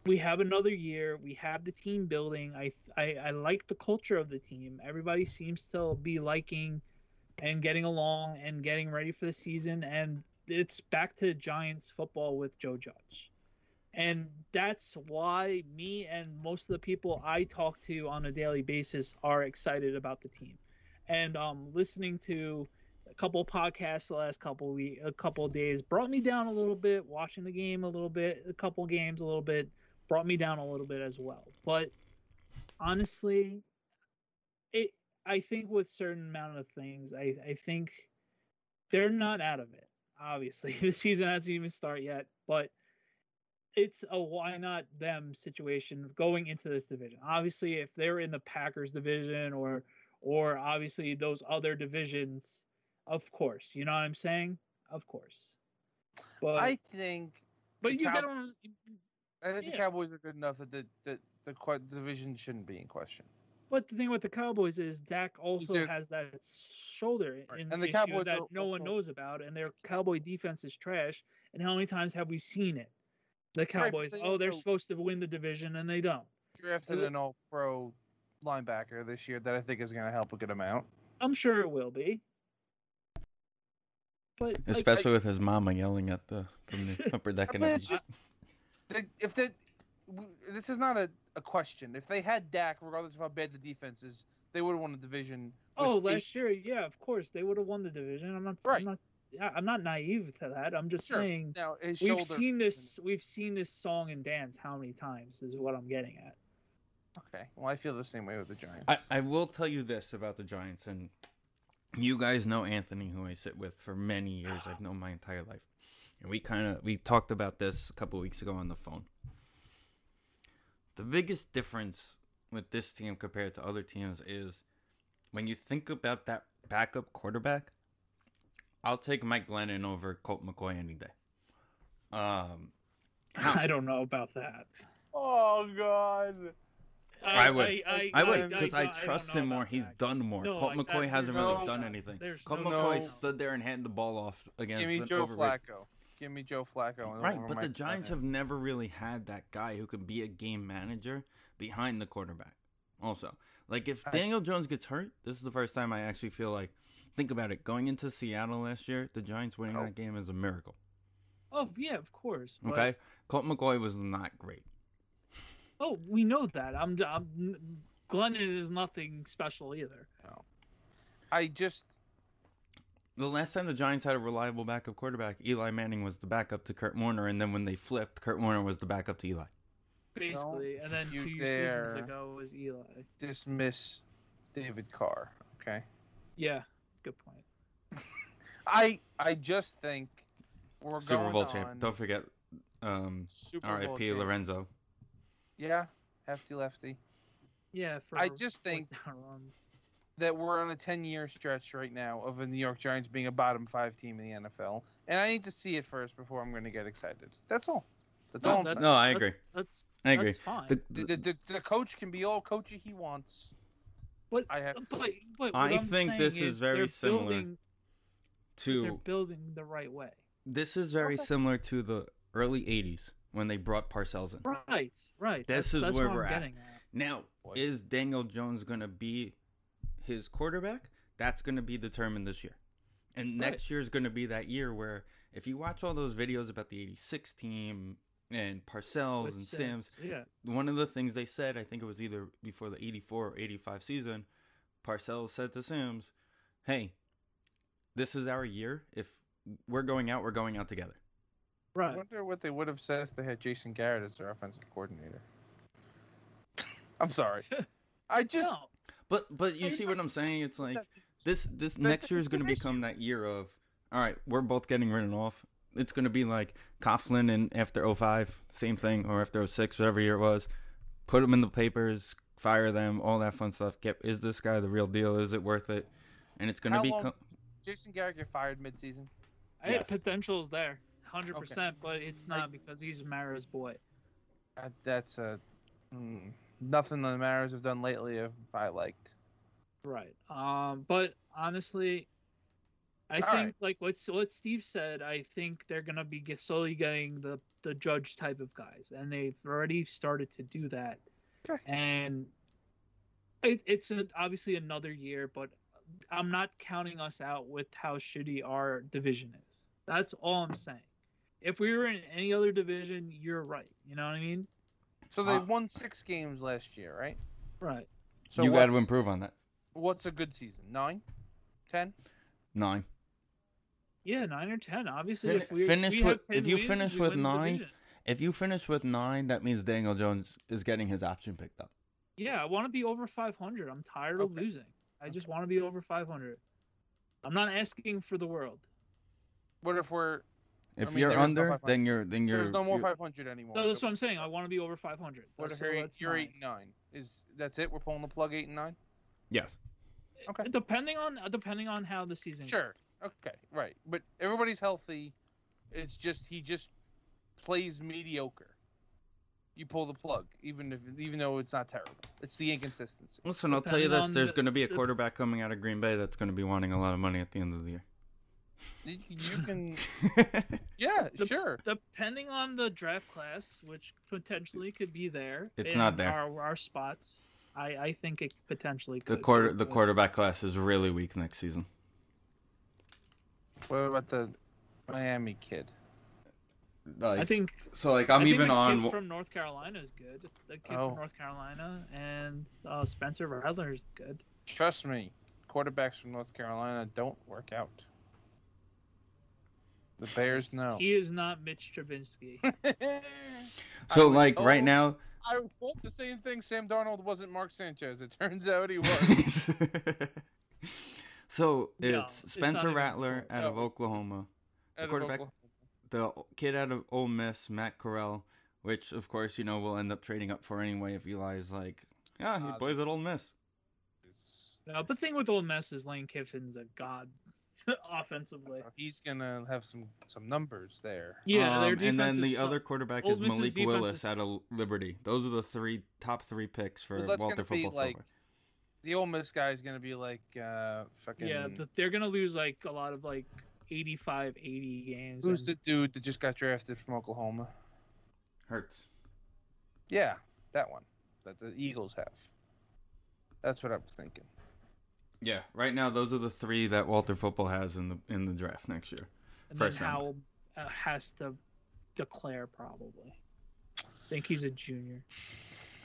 we have another year. We have the team building. I, I I like the culture of the team. Everybody seems to be liking and getting along and getting ready for the season. And it's back to Giants football with Joe Judge. And that's why me and most of the people I talk to on a daily basis are excited about the team. And um, listening to a couple podcasts the last couple week, a couple days brought me down a little bit. Watching the game a little bit, a couple games a little bit brought me down a little bit as well. But honestly, it I think with certain amount of things, I I think they're not out of it. Obviously, the season hasn't even started yet, but it's a why not them situation going into this division. Obviously, if they're in the Packers division or or obviously those other divisions, of course, you know what I'm saying? Of course. But I think. but you Cow- got to I think the Cowboys are good enough that the that the que- division shouldn't be in question. But the thing with the Cowboys is Dak also Dude. has that shoulder Right. in And the issue Cowboys that are no one knows about, and their Cowboy defense is trash. And how many times have we seen it? The Cowboys, they oh, they're also- supposed to win the division, and they don't. Drafted Look- an All-Pro linebacker this year that I think is going to help a good amount. I'm sure it will be. But like, Especially with his mama yelling at the from the upper deck. and But it's everything. the, if that this is not a, a question. If they had Dak, regardless of how bad the defense is, they would have won the division. Oh, oh, eight- last year, yeah, of course they would have won the division. I'm not, Right. I'm not, yeah, I'm not naive to that. I'm just Sure. saying Now we've shoulder. seen this, we've seen this song and dance how many times is what I'm getting at. Okay, well I feel the same way with the Giants. I, I will tell you this about the Giants, and you guys know Anthony, who I sit with for many years. Ah. I've known my entire life, and we kind of we talked about this a couple weeks ago on the phone. The biggest difference with this team compared to other teams is when you think about that backup quarterback. I'll take Mike Glennon over Colt McCoy any day. Um, How- I don't know about that. oh God. I would. I would I- because I, don't- don't trust know him more. He's that. done more. No, Colt McCoy I- hasn't there's really no- done anything. Colt no- McCoy No. stood there and handed the ball off against Give me Joe overrated- Flacco. Give me Joe Flacco. Right, but the Giants have never really had that guy who could be a game manager behind the quarterback. Also, like if I- Daniel Jones gets hurt, this is the first time I actually feel like think about it. Going into Seattle last year, the Giants winning Oh. that game is a miracle. Oh yeah, of course. but- Okay, Colt McCoy was not great. Oh, we know that. I'm. I'm Glennon is nothing special either. No. I just The last time the Giants had a reliable backup quarterback, Eli Manning was the backup to Kurt Warner, and then when they flipped, Kurt Warner was the backup to Eli. Basically, and then two seasons ago was Eli. dismiss David Carr. Okay. Yeah, good point. I I just think we're Super going Bowl on champ. Don't forget, um, Super Bowl R.I.P. champ. Lorenzen. Yeah, hefty lefty. Yeah, for I just think runs. That we're on a 10 year stretch right now of the New York Giants being a bottom five team in the NFL. And I need to see it first before I'm going to get excited. That's all. That's No, all I'm that- No, I agree. That's I agree. That's fine. The, The, the- the, the, the coach can be all coachy he wants. but I have but, but I think this saying is very similar building- They're building the right way. this is very Okay. similar to the early '80s when they brought Parcells in. Right, right. This that's, is that's where we're at. at. Now, Boy. is Daniel Jones going to be his quarterback? That's going to be determined this year. And next year is going to be that year where if you watch all those videos about the 86 team and Parcells With and Sims, Yeah. one of the things they said, I think it was either before the 84 or 85 season, Parcells said to Sims, "Hey, this is our year. If we're going out, we're going out together." I Right. wonder what they would have said if they had Jason Garrett as their offensive coordinator. I'm sorry. I just No. But but you see what I'm saying? It's like this this next year is going to become that year of all right, we're both getting written off. It's going to be like Coughlin and after 05, same thing, or after 06, whatever year it was. Put them in the papers, fire them, all that fun stuff. Get is this guy the real deal? Is it worth it? And it's going to be long- Jason Garrett get fired midseason. I Yes. potential's there, hundred percent, but it's not because he's Mara's boy. Uh, that's a mm, nothing the Mariners have done lately. If I liked, Right. Um, but honestly, I All think right. like what what Steve said. I think they're gonna be get, slowly getting the the judge type of guys, and they've already started to do that. Okay. And it, it's a, obviously another year, but I'm not counting us out with how shitty our division is. That's all I'm saying. If we were in any other division, you're right. You know what I mean? So they Uh, won six games last year, right? Right. So you got to improve on that. What's a good season? Nine, ten. Nine. Yeah, nine or ten. Obviously, Fin- if we finish we with- if you wins, finish with nine. If you finish with nine, that means Daniel Jones is getting his option picked up. Yeah, I want to be over 500. I'm tired of losing. I just want to be over 500. I'm not asking for the world. What if we're If mean, you're there is no under, then you're then you're. there's no more 500 anymore? No, that's So what I'm saying. I want to be over 500. what That's- if you're, so eight, you're nine. eight and nine? Is that's it? We're pulling the plug eight and nine? Yes. Okay. Depending on depending on how the season. Sure. Okay. Right. But everybody's healthy. It's just he just plays mediocre. You pull the plug, even if even though it's not terrible. It's the inconsistency. Listen, I'll tell you this: there's the- going to be a the- quarterback coming out of Green Bay that's going to be wanting a lot of money at the end of the year. You, you can, yeah, The- sure. Depending on the draft class, which potentially could be there. It's in not there. Our, our spots. I, I think it potentially could. the could. quarter the quarterback class is really weak next season. What about the Miami kid? Like, I think so. Like I I'm think even the on. kid from North Carolina is good. The kid Oh. from North Carolina and uh, Spencer Rattler is good. Trust me, quarterbacks from North Carolina don't work out. The Bears know. He is not Mitch Trubisky. so I was like right now, I was told the same thing. Sam Darnold wasn't Mark Sanchez. It turns out he was. so No, it's it's Spencer not even Rattler close. out of Oklahoma, Out of quarterback- Oklahoma. the kid out of Ole Miss, Matt Corral, which of course you know we'll end up trading up for anyway if Eli's like, yeah, he Uh, plays at Ole Miss. No, the thing with Ole Miss is Lane Kiffin's a god offensively. He's gonna have some some numbers there. Yeah, their Um, and then the is so- other quarterback is Malik Willis is- out of Liberty. Those are the three top three picks for Well, Walter gonna Football like Silver. the Ole Miss guy is gonna be like uh fucking. Yeah, the, they're gonna lose like a lot of like 85, 80 games. Who's and- the dude that just got drafted from Oklahoma? Hurts. Yeah, that one that the Eagles have. That's what I was thinking. Yeah, right now those are the three that Walter Football has in the in the draft next year. and first then. Howell uh, has to declare probably. I think he's a junior.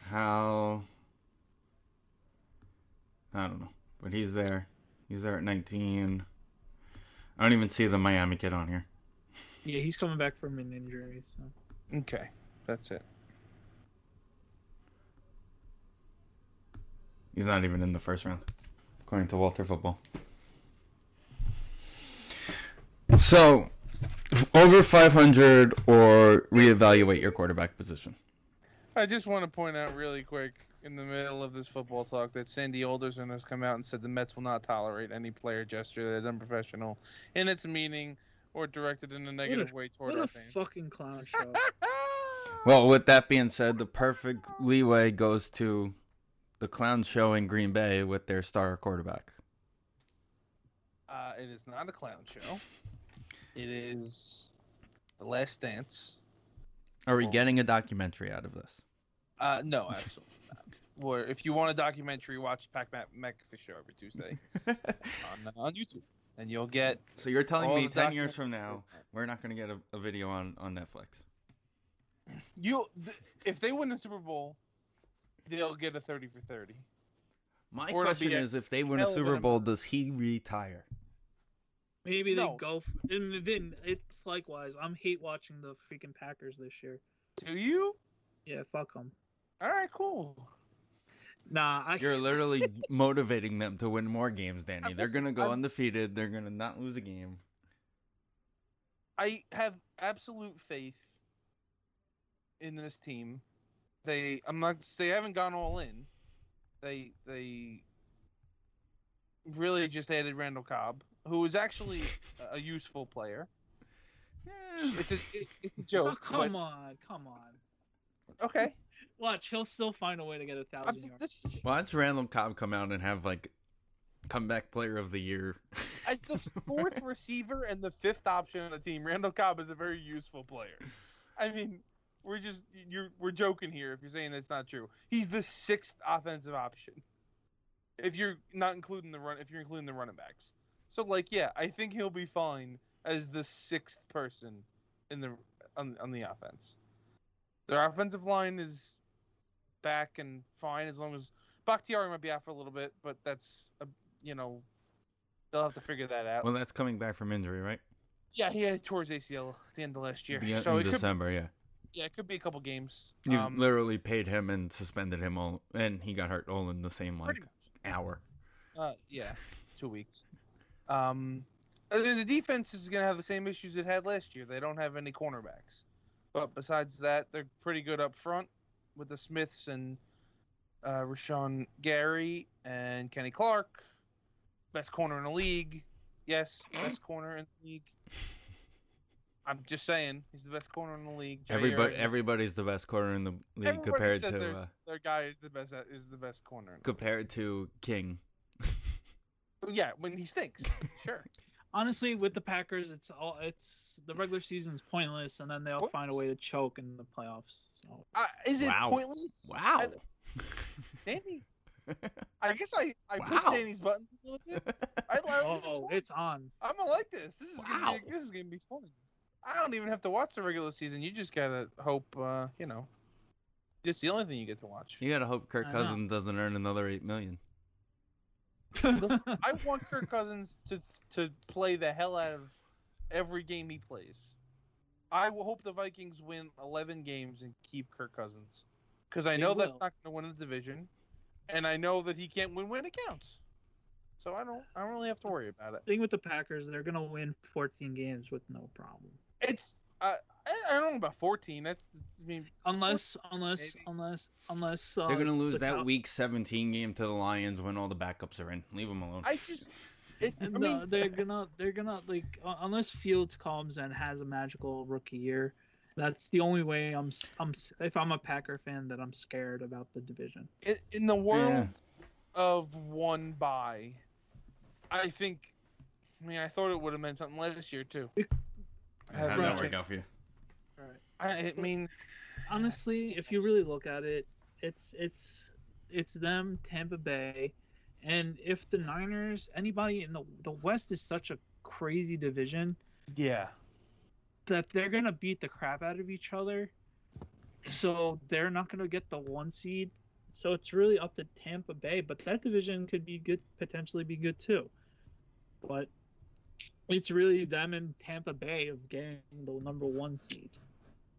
How? I don't know, but he's there. He's there at 19. I don't even see the Miami kid on here. Yeah, he's coming back from an injury. So Okay, that's it. He's not even in the first round, according to Walter Football. So, over 500 or reevaluate your quarterback position. I just want to point out really quick in the middle of this football talk that Sandy Alderson has come out and said the Mets will not tolerate any player gesture that is unprofessional in its meaning or directed in a negative way toward what our a fans. fucking clown show. Well, with that being said, the perfect leeway goes to the clown show in Green Bay with their star quarterback. Uh, it is not a clown show. It is the Last Dance. Are we getting a documentary out of this? Uh, no, absolutely not. Or if you want a documentary, watch Pat McAfee show every Tuesday on on YouTube, and you'll get. So you're telling me ten years from now we're not going to get a, a video on on Netflix? You, th- if they win the Super Bowl, they'll get a thirty for thirty. My Or question is, if they win a Super Bowl, does he retire? Maybe they No. go. f and then it's likewise. I'm hate watching the freaking Packers this year. Do you? Yeah, fuck them. All right, cool. Nah, I. You're literally motivating them to win more games, Danny. They're going to go I'm- undefeated. They're going to not lose a game. I have absolute faith in this team. They, I'm not. They haven't gone all in. They, they really just added Randall Cobb, who is actually a useful player. It's a, it, it's a Oh, come but- on, come on. Okay. Watch, he'll still find a way to get a I'm thousand just, yards. this, Watch Randall Cobb come out and have like comeback player of the year. as the fourth receiver and the fifth option on the team, Randall Cobb is a very useful player. I mean, we're just you're we're joking here if you're saying that's not true. He's the sixth offensive option. If you're not including the run, if you're including the running backs, so like yeah, I think he'll be fine as the sixth person in the on, on the offense. Their offensive line is back and fine as long as Bakhtiari might be out for a little bit, but that's a, you know they'll have to figure that out. well, that's coming back from injury, right? Yeah, he had his ACL at the end of last year. The- so in December, yeah. Yeah, it could be a couple games. You Um, literally paid him and suspended him all, and he got hurt all in the same like hour. uh, yeah, two weeks. Um, I mean, the defense is going to have the same issues it had last year. They don't have any cornerbacks, but besides that, they're pretty good up front with the Smiths and uh, Rashan Gary and Kenny Clark. Best corner in the league. Yes, best corner in the league. I'm just saying, he's the best corner in the league. Jaire Everybody, and- everybody's the best corner in the league Everybody compared said to their, uh, their guy is the best is the best corner. in the compared to King. league. Yeah, when he stinks, sure. Honestly, with the Packers, it's all it's the regular season's pointless, and then they'll What? find a way to choke in the playoffs. So Uh, is it Wow. pointless? Wow. Danny, I guess I I Wow. pushed Danny's buttons a little bit. I, I, oh, it's on. I'm gonna like this. This is Wow. gonna be, this is gonna be fun. I don't even have to watch the regular season. You just gotta hope, uh, you know, it's the only thing you get to watch. you gotta hope Kirk I know. Cousins doesn't earn another eight million. I want Kirk Cousins to to play the hell out of every game he plays. I will hope the Vikings win 11 games and keep Kirk Cousins because I They know that's not going to win the division, and I know that he can't win when it counts. So I don't I don't really have to worry about it. thing with the Packers, they're gonna win 14 games with no problem. It's uh, I, I don't know about 14. That's I mean Unless, unless, Maybe. unless, unless uh, They're gonna lose the that Cow- week 17 game to the Lions when all the backups are in. Leave them alone. I just it, I No, mean they're gonna, they're gonna like uh, unless Fields comes and has a magical rookie year. That's the only way I'm, I'm If I'm a Packer fan, that I'm scared about the division. in, in the world of one bye, I think. I mean, I thought it would have meant something last year too. How'd Right. that work out for you? Right. I, I mean, honestly, if you really look at it, it's it's it's them, Tampa Bay, and if the Niners, anybody in the the West is such a crazy division yeah. that they're gonna beat the crap out of each other. So they're not gonna get the one seed. So it's really up to Tampa Bay, but that division could be good, potentially be good too. But it's really them and Tampa Bay of getting the number one seed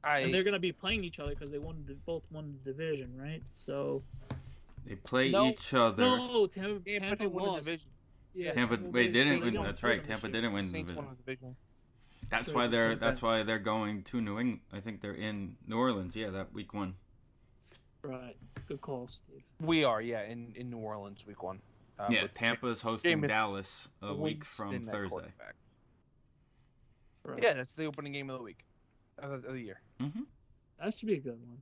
I and they're gonna be playing each other because they won the, both won the division, right? So They play No. each other. no, Tampa, Tampa Tampa didn't win the division. Yeah, Tampa, well, wait, they- didn't win. That's right. Tampa this didn't win the division. the division. That's So why they're. That's why they're going to New England. I think they're in New Orleans. Yeah, that week one. Right, good call, Steve. We are, yeah, in, in New Orleans, week one. Uh, yeah, Tampa's hosting Jameis Dallas a week from Thursday. Right. Yeah, that's the opening game of the week of the, of the year. hmm that should be a good one.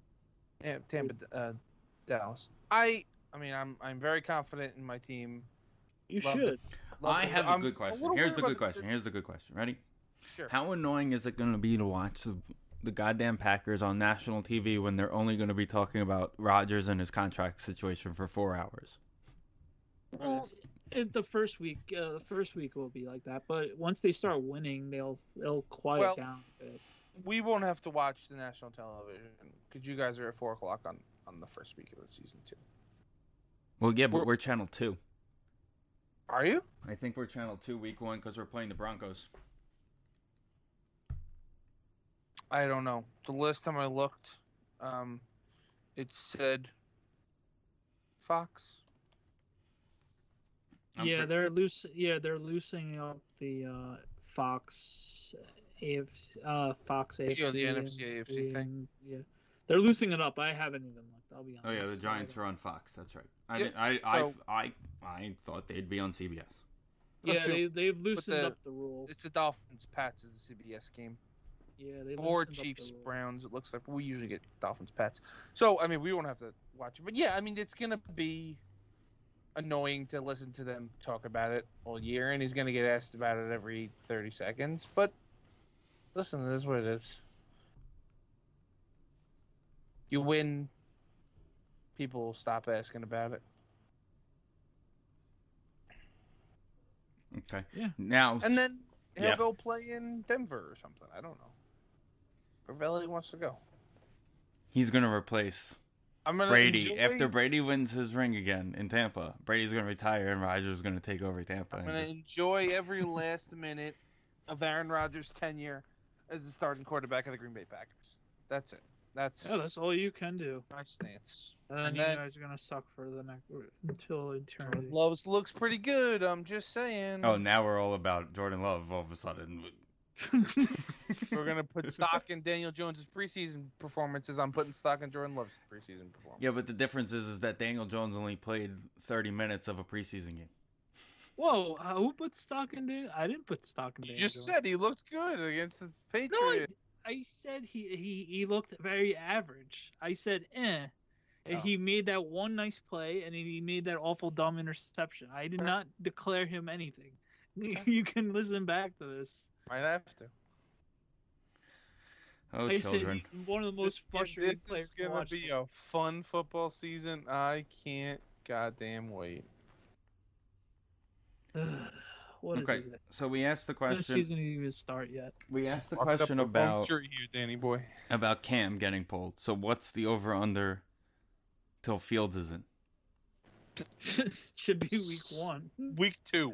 Yeah, Tampa, uh, Dallas. I, I mean, I'm I'm very confident in my team. You Love should. Love I it. have a I'm good question. little Here's worried the good about question. Here's the good question. Ready? Sure. How annoying is it going to be to watch the the goddamn Packers on national TV when they're only going to be talking about Rodgers and his contract situation for four hours? Well, it, the first week, uh, the first week will be like that, but once they start winning, they'll they'll quiet Well- down. A bit. We won't have to watch the national television because you guys are at four o'clock on on the first week of the season too. Well, yeah, but We're- we're channel two. Are you? I think we're channel two week one because we're playing the Broncos. I don't know. The last time I looked, um, it said Fox. I'm yeah, pre- they're loose. Yeah, they're loosening up the uh, Fox AFC, uh, Fox AFC. Yeah, the and NFC, AFC thing. Yeah, they're loosening it up. I haven't even looked. I'll be honest. Oh yeah, the Giants are on Fox. That's right. I Yeah, didn't- I I, so- I I thought they'd be on CBS. Yeah, Listen, they they've loosened the- up the rule. It's the Dolphins Pats is the CBS game. Yeah, they Or loosened up the Chiefs Browns. It looks like we usually get Dolphins Pats. So I mean, we won't have to watch it. But yeah, I mean, it's gonna be annoying to listen to them talk about it all year, and he's gonna get asked about it every thirty seconds. But listen, this is what it is. You win, people will stop asking about it. Okay. Yeah. Now, And then he'll Yeah. go play in Denver or something. I don't know. Wherever he wants to go. he's gonna replace I'm gonna Brady enjoy, after Brady wins his ring again in Tampa. Brady's gonna retire and Rodgers is gonna take over Tampa. I'm gonna just- enjoy every last minute of Aaron Rodgers' tenure as the starting quarterback of the Green Bay Packers. That's it. That's Yeah, that's all you can do. my stance. And then And you then- guys are gonna suck for the next until eternity. Loves looks pretty good. I'm just saying. Oh, now we're all about Jordan Love all of a sudden. We're gonna put stock in Daniel Jones' preseason performances. I'm putting stock in Jordan Love's preseason performance. Yeah, but the difference is, is that Daniel Jones only played 30 minutes of a preseason game. Whoa, uh, who put stock in Dan? I didn't put stock in You Dan. just Jones. said he looked good against the Patriots. No, I, I said he, he he looked very average. I said eh. And Oh. he made that one nice play, and he made that awful dumb interception. I did not declare him anything. You can listen back to this. Might have to. Oh, I children. one of the most frustrating this players is to gonna be a fun football season. I can't goddamn wait. what is Okay, it? so we asked the The question. season didn't even start yet. We asked the Walked up question about here, Danny boy. about Cam getting pulled. So what's the over under till Fields isn't? Should be week one. Week two.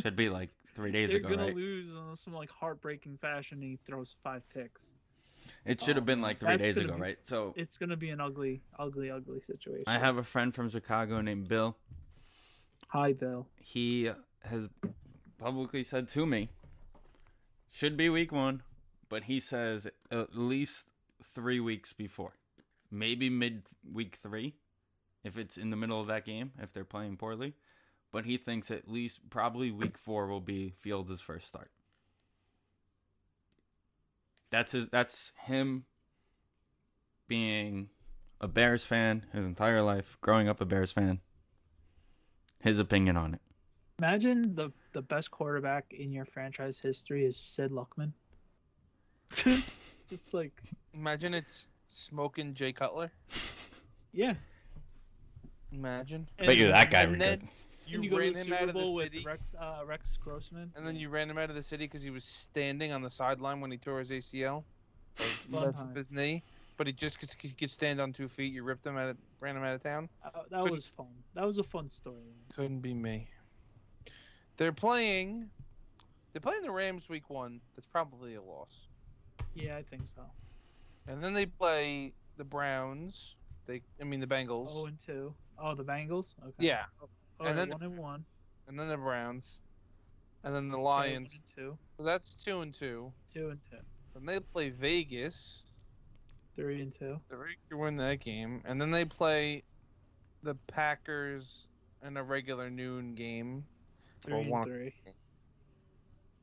Should be like three days They're ago, gonna right? lose in some like heartbreaking fashion. And he throws five picks. It should have Oh, been um, like three days ago, be- right? So It's gonna be an ugly, ugly, ugly situation. I have a friend from Chicago named Bill. Hi, Bill. He has publicly said to me, should be week one, but he says at least three weeks before, maybe mid week three, if it's in the middle of that game, if they're playing poorly. But he thinks at least probably week four will be Fields' first start. That's his. That's him being a Bears fan his entire life, growing up a Bears fan. His opinion on it. Imagine the the best quarterback in your franchise history is Sid Luckman. it's like, Imagine it's smoking Jay Cutler. yeah. Imagine. Bet you that guy and would then get- You you ran him out of the with city, Rex, uh, Rex Grossman. and then you ran him out of the city because he was standing on the sideline when he tore his ACL, or Fun messed time. up his knee. But he just because he could stand on two feet, you ripped him out, of, ran him out of town. Uh, that was fun. That was a fun story. Couldn't be me. They're playing. They're playing the Rams week one. That's probably a loss. Yeah, I think so. And then they play the Browns. They, I mean the Bengals. Oh and two. Oh, the Bengals. Okay. yeah, All and right, then- one and one. and then the Browns, and then the Lions. two. So that's two and two. Two and two. Then they play Vegas. Three and two. The Raiders win that game, and then they play the Packers in a regular noon game. Three and three.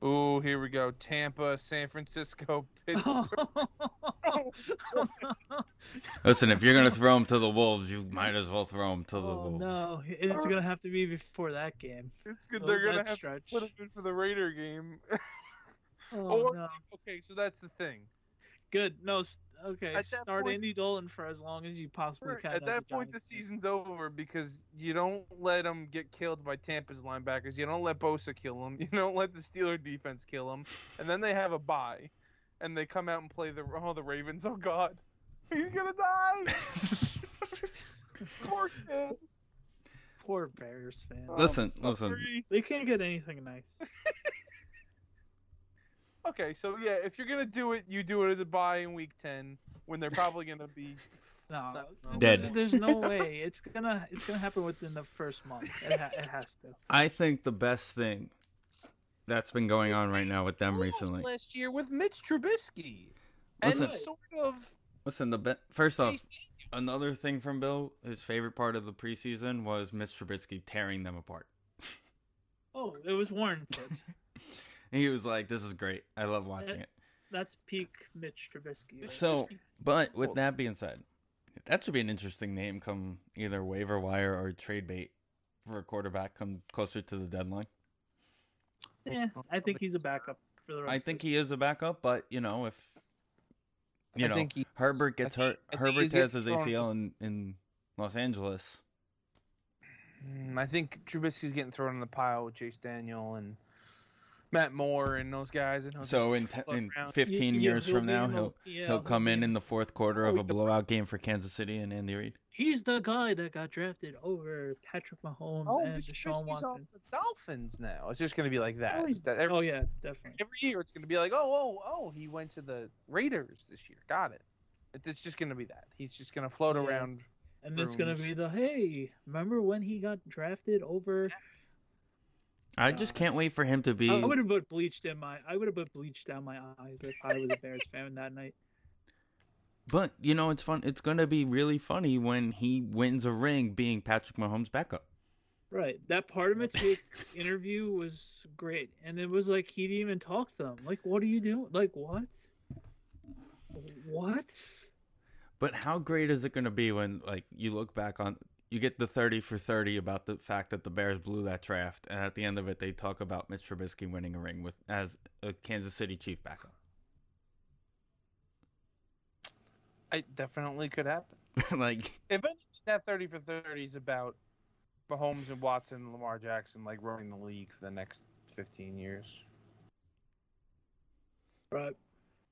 Ooh, here we go. Tampa, San Francisco, Pittsburgh. Listen, if you're gonna throw him to the wolves, you might as well throw him to the oh wolves. no, it's gonna have to be before that game. It's good. Oh, They're gonna have stretch. to put him in for the Raider game. Oh or no. okay, so that's the thing. Good. No. s- Okay. At that Start point, Andy this- Dalton for as long as you possibly Right, can. At that point, the season's over because you don't let them get killed by Tampa's linebackers. You don't let Bosa kill them. You don't let the Steeler defense kill them. And then they have a bye, and they come out and play the oh the Ravens. Oh God, he's gonna die. Poor kid. Poor Bears fan. Oh, Listen, I'm listen. They can't get anything nice. Okay, so yeah, if you're gonna do it, you do it at a bye in week ten when they're probably gonna be. No, No. Dead. There's no way. It's gonna it's gonna happen within the first month. It, ha- it has to. I think the best thing that's been going on right now with them recently. last year with Mitch Trubisky, and sort of. Listen, the be- first off, another thing from Bill, his favorite part of the preseason was Mitch Trubisky tearing them apart. Oh, it was warranted. And he was like, "This is great. I love watching it." That's peak Mitch Trubisky. right? So, but with oh. that being said, that should be an interesting name come either waiver wire or trade bait for a quarterback come closer to the deadline. Yeah, I think he's a backup for the rest. I think his- he is a backup, but you know if you I know think he- Herbert gets think- hurt, I think Herbert he's tears his ACL in in Los Angeles. Mm, I think Trubisky's getting thrown in the pile with Chase Daniel and Matt Moore and those guys. And So in te- float in 15 Yeah, years he'll from now, in the- he'll he'll come in in the fourth quarter Oh, of a- blowout game for Kansas City and Andy Reid. He's the guy that got drafted over Patrick Mahomes Oh, and Mr. Deshaun Trubisky's on Watson. the Dolphins now. It's just going to be like that. Oh, That every, Oh yeah, definitely. every year it's going to be like, oh, oh, oh, he went to the Raiders this year. Got it. It's it's just going to be that. He's just going to float Yeah. around. And it's gonna be the hey, remember when he got drafted over? I just can't wait for him to be. I would have put bleached in my. I would have put bleached down my eyes if I was a Bears fan that night. But you know, it's fun. It's gonna be really funny when he wins a ring, being Patrick Mahomes' backup. Right. That part of Mitch's interview was great, and it was like he didn't even talk to them. Like, what are you doing? Like, what? What? But how great is it gonna be when like you look back on you get the thirty for thirty about the fact that the Bears blew that draft, and at the end of it, they talk about Mitch Trubisky winning a ring with as a Kansas City Chief backup. It definitely could happen. like, If any that 30 for 30 is about Mahomes and Watson and Lamar Jackson like running the league for the next 15 years. Right.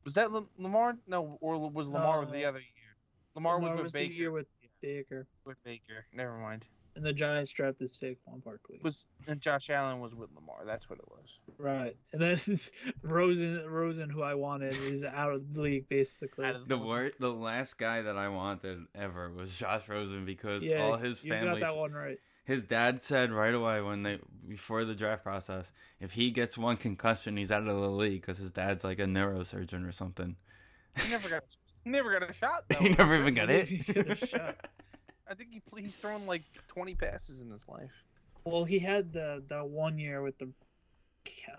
Was that Lam- Lamar? No, or was Lamar with the other year? Lamar, Lamar was with was the Baker. year with Baker, with Baker. Never mind. And the Giants drafted Saquon Barkley. Was and Josh Allen was with Lamar. That's what it was. Right, and then Rosen, Rosen, who I wanted, is out of the league basically. Out of the wor- the last guy that I wanted ever was Josh Rosen because yeah, all his you family, got that one right. his dad said right away when they before the draft process, if he gets one concussion, he's out of the league because his dad's like a neurosurgeon or something. He never got. He never got a shot. Though. he never even got He it. Didn't get a shot. I think he he's thrown like 20 passes in his life. Well, he had the the one year with the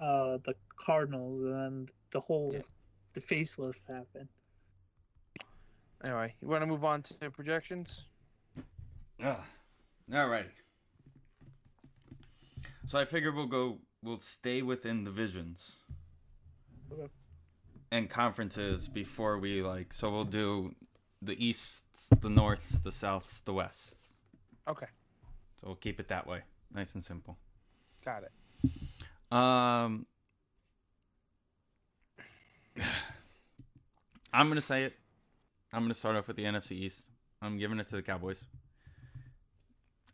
uh the Cardinals, and the whole Yeah. the facelift happened. Anyway, you want to move on to projections? Ugh. Alrighty. So I figure we'll go. We'll stay within divisions Okay. and conferences before we like. So we'll do the east, the north, the south, the west. Okay, So we'll keep it that way, nice and simple. got it. Um, I'm gonna say it. I'm gonna start off with the NFC East. I'm giving it to the Cowboys.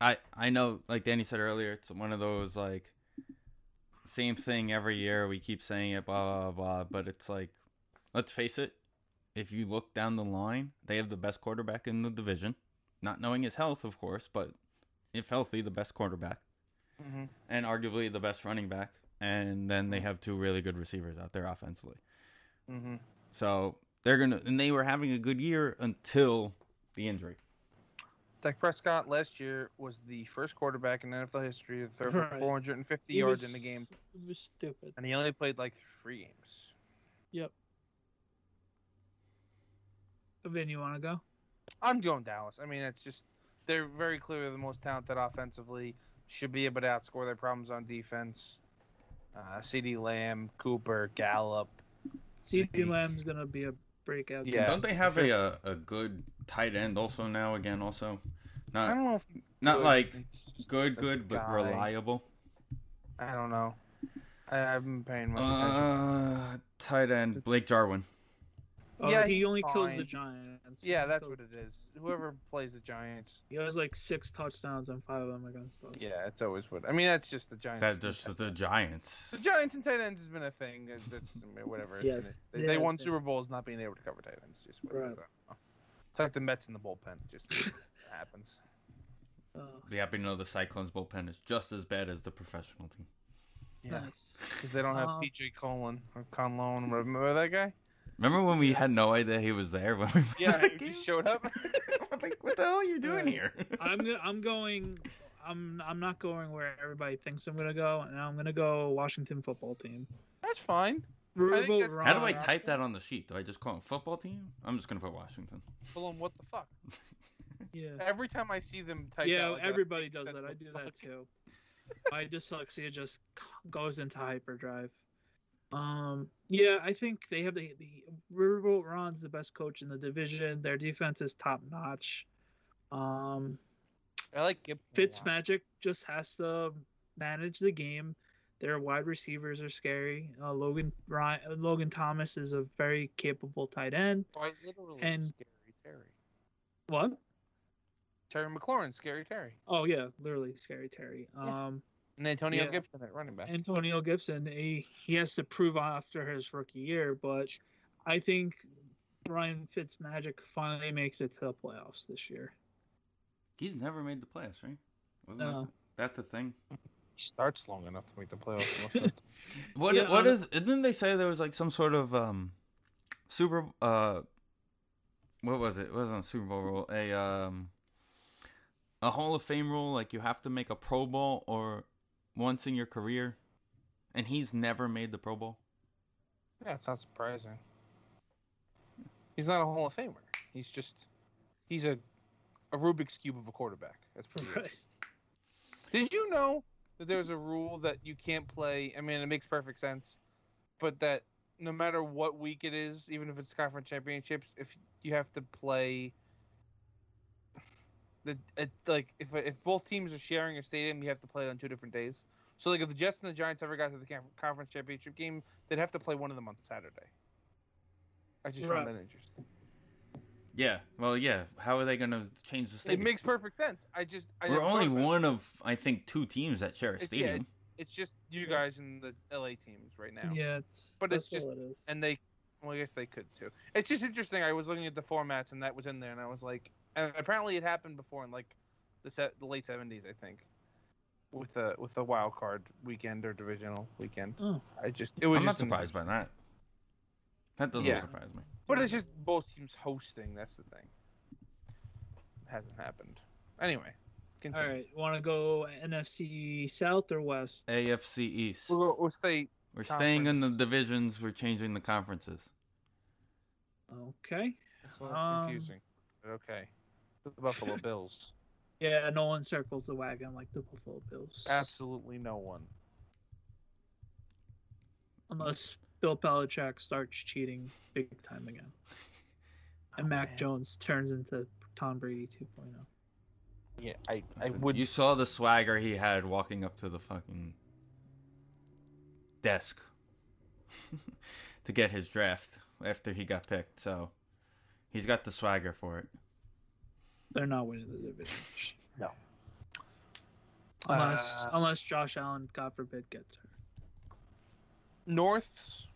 I I know, like Danny said earlier, it's one of those like same thing every year. We keep saying it, blah blah blah. But it's like, let's face it. If you look down the line, they have the best quarterback in the division. Not knowing his health, of course, but if healthy, the best quarterback hmm and arguably the best running back. And then they have two really good receivers out there offensively. hmm So they're gonna, and they were having a good year until the injury. Dak Prescott last year was the first quarterback in NFL history to throw for Right. 450 He yards was- in the game, It was stupid. and he only played like three games. Yep. Vin, you want to go? I'm going Dallas. I mean, it's just they're very clearly the most talented offensively. Should be able to outscore their problems on defense. Uh, CeeDee Lamb, Cooper, Gallup. CeeDee Sweet. Lamb's gonna be a breakout. Yeah. Don't they have a, a a good tight end also now? Again, also I not don't know. If not good, like good, good, but guy. reliable. I don't know. I haven't been paying much attention. Uh, tight end Blake Jarwin. Oh, Yeah, he he's only kills the. Giants. Yeah, He that's kills- what it is. Whoever plays the Giants. He has like six touchdowns and five of them against us. Yeah, it's always what. I mean, that's just the Giants. That just the Giants. The Giants and tight ends has been a thing. That's- That's whatever. It's Yes. it. They, Yeah, they won yeah. Super Bowls not being able to cover tight ends. Just what it is. Right. It's like the Mets in the bullpen. It just happens. Oh, Be happy to know the Cyclones bullpen is just as bad as the professional team. Yeah, nice. because they don't have Um, PJ Colin or Conlon. Remember that guy? Remember when we had no idea he was there when we Yeah, the he game? showed up. I'm like, what the hell are you doing Yeah. here? I'm I'm going. I'm I'm not going where everybody thinks I'm gonna go, and I'm gonna go Washington football team. That's fine. Verbal that's- How do I type that on the sheet? Do I just call him football team? I'm just gonna put Washington. Full on what the fuck? Yeah. Every time I see them type Yeah, like everybody I does that. I do that too. My dyslexia just goes into hyperdrive. Um, yeah, I think they have the the Riverboat Ron's the best coach in the division. Their defense is top notch. Um, I like lot. Fitzmagic just has to manage the game. Their wide receivers are scary. Uh, Logan Ryan, uh, Logan Thomas is a very capable tight end. Quite literally and- scary Terry. What? Terry McLaurin, scary Terry, Oh yeah, literally scary Terry. Yeah. Um, and Antonio Yeah. Gibson at running back. Antonio Gibson, he, he has to prove after his rookie year, but I think Ryan Fitzmagic finally makes it to the playoffs this year. He's never made the playoffs, right? Wasn't that, that the thing? He starts long enough to make the playoffs. What Yeah, what um, is? Didn't they say there was like some sort of um super uh what was it? It wasn't a Super Bowl rule. A um a Hall of Fame rule. Like you have to make a Pro Bowl or once in your career, and he's never made the Pro Bowl. yeah, it's not surprising. He's not a Hall of Famer. He's just he's a a Rubik's cube of a quarterback. That's pretty. Right. Did you know that there's a rule that you can't play? I mean, it makes perfect sense, but that no matter what week it is, even if it's conference championships, if you have to play the it, like if if both teams are sharing a stadium, you have to play it on two different days. So like if the Jets and the Giants ever got to the conference championship game, they'd have to play one of them on Saturday. I just Right. found that interesting. Yeah. Well, yeah. How are they going to change the stadium? It makes perfect sense. I just I We're only thought one of I think two teams that share a stadium. It- yeah, stadium. It's just you guys and the LA teams right now. Yeah, it's, But that's it's just- all it is. and they well i guess they could too it's just interesting i was looking at the formats and that was in there and i was like and apparently it happened before in like the, se- the late 70s i think with the with the wild card weekend or divisional weekend Oh. i just it was I'm not just an- surprised by that. That doesn't Yeah. surprise me. but it's just both teams hosting that's the thing it hasn't happened anyway continue. All right, want to go NFC South or West? AFC East. we'll, go- we'll stay We're staying in the divisions. We're changing the conferences. Okay. it's a little Um, confusing but okay the buffalo bills Yeah, no one circles the wagon like the Buffalo Bills, absolutely no one unless Bill Belichick starts cheating big time again, and Oh, Mac man. Jones turns into Tom Brady oh. 2.0. yeah i i Listen, would You saw the swagger he had walking up to the fucking desk to get his draft after he got picked. So he's got the swagger for it. They're not winning the division. No. Unless Uh, unless Josh Allen, God forbid, gets hurt. norths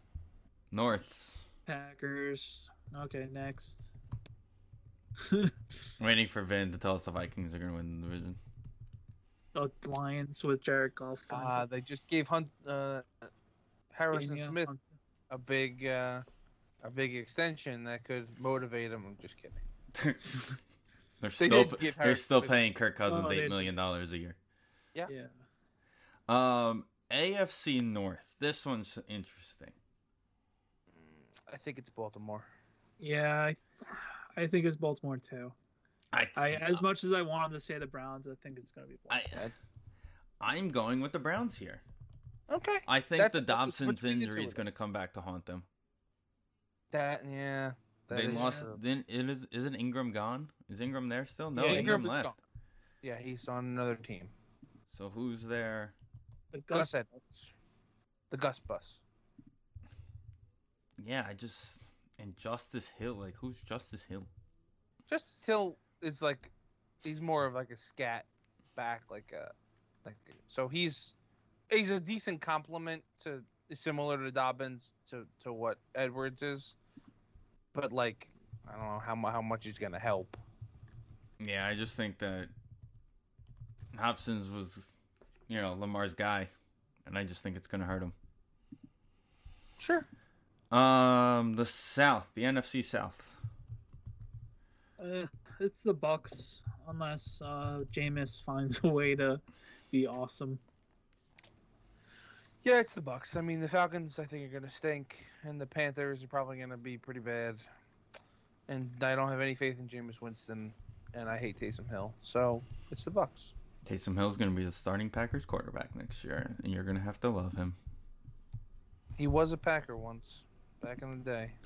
Norths Packers. Okay, next. waiting for Vin to tell us the Vikings are going to win the division. the Lions with Jared Goff. coming Uh, they just gave Hunt uh, Harrison Damian Smith Hunt. a big uh, a big extension that could motivate him. I'm just kidding. They're They still did they're still paying Kirk Cousins Oh, they eight did. million dollars a year. Yeah. Yeah. Um, AFC North. This one's interesting. I think it's Baltimore. Yeah, I, I think it's Baltimore too. I, I as much as I wanted to say the Browns, I think it's gonna be I, Baltimore. I'm going with the Browns here. Okay. I think That's- the Dobbins between the two injury is going to come back to haunt them. That yeah. That they is lost. true. Then it is. Isn't Ingram gone? Is Ingram there still? No, Yeah, Ingram Ingram's left. gone. Yeah, he's on another team. So who's there? The Gus Gus, Edwards. The Gus Bus. Yeah, I just and Justice Hill. Like who's Justice Hill? Justice Hill is like he's more of like a scat back, like a like so he's he's a decent complement to similar to Dobbins to to what Edwards is, but like I don't know how mu- how much he's gonna help. Yeah, I just think that Dobbins was, you know, Lamar's guy, and I just think it's gonna hurt him. Sure. Um, the South, the NFC South. uh, it's the Bucks unless uh, Jameis finds a way to be awesome. Yeah, it's the Bucks. I mean, the Falcons I think are gonna stink, and the Panthers are probably gonna be pretty bad. And I don't have any faith in Jameis Winston, and I hate Taysom Hill, so it's the Bucks. Taysom Hill's gonna be the starting Packers quarterback next year, and you're gonna have to love him. He was a Packer once, back in the day.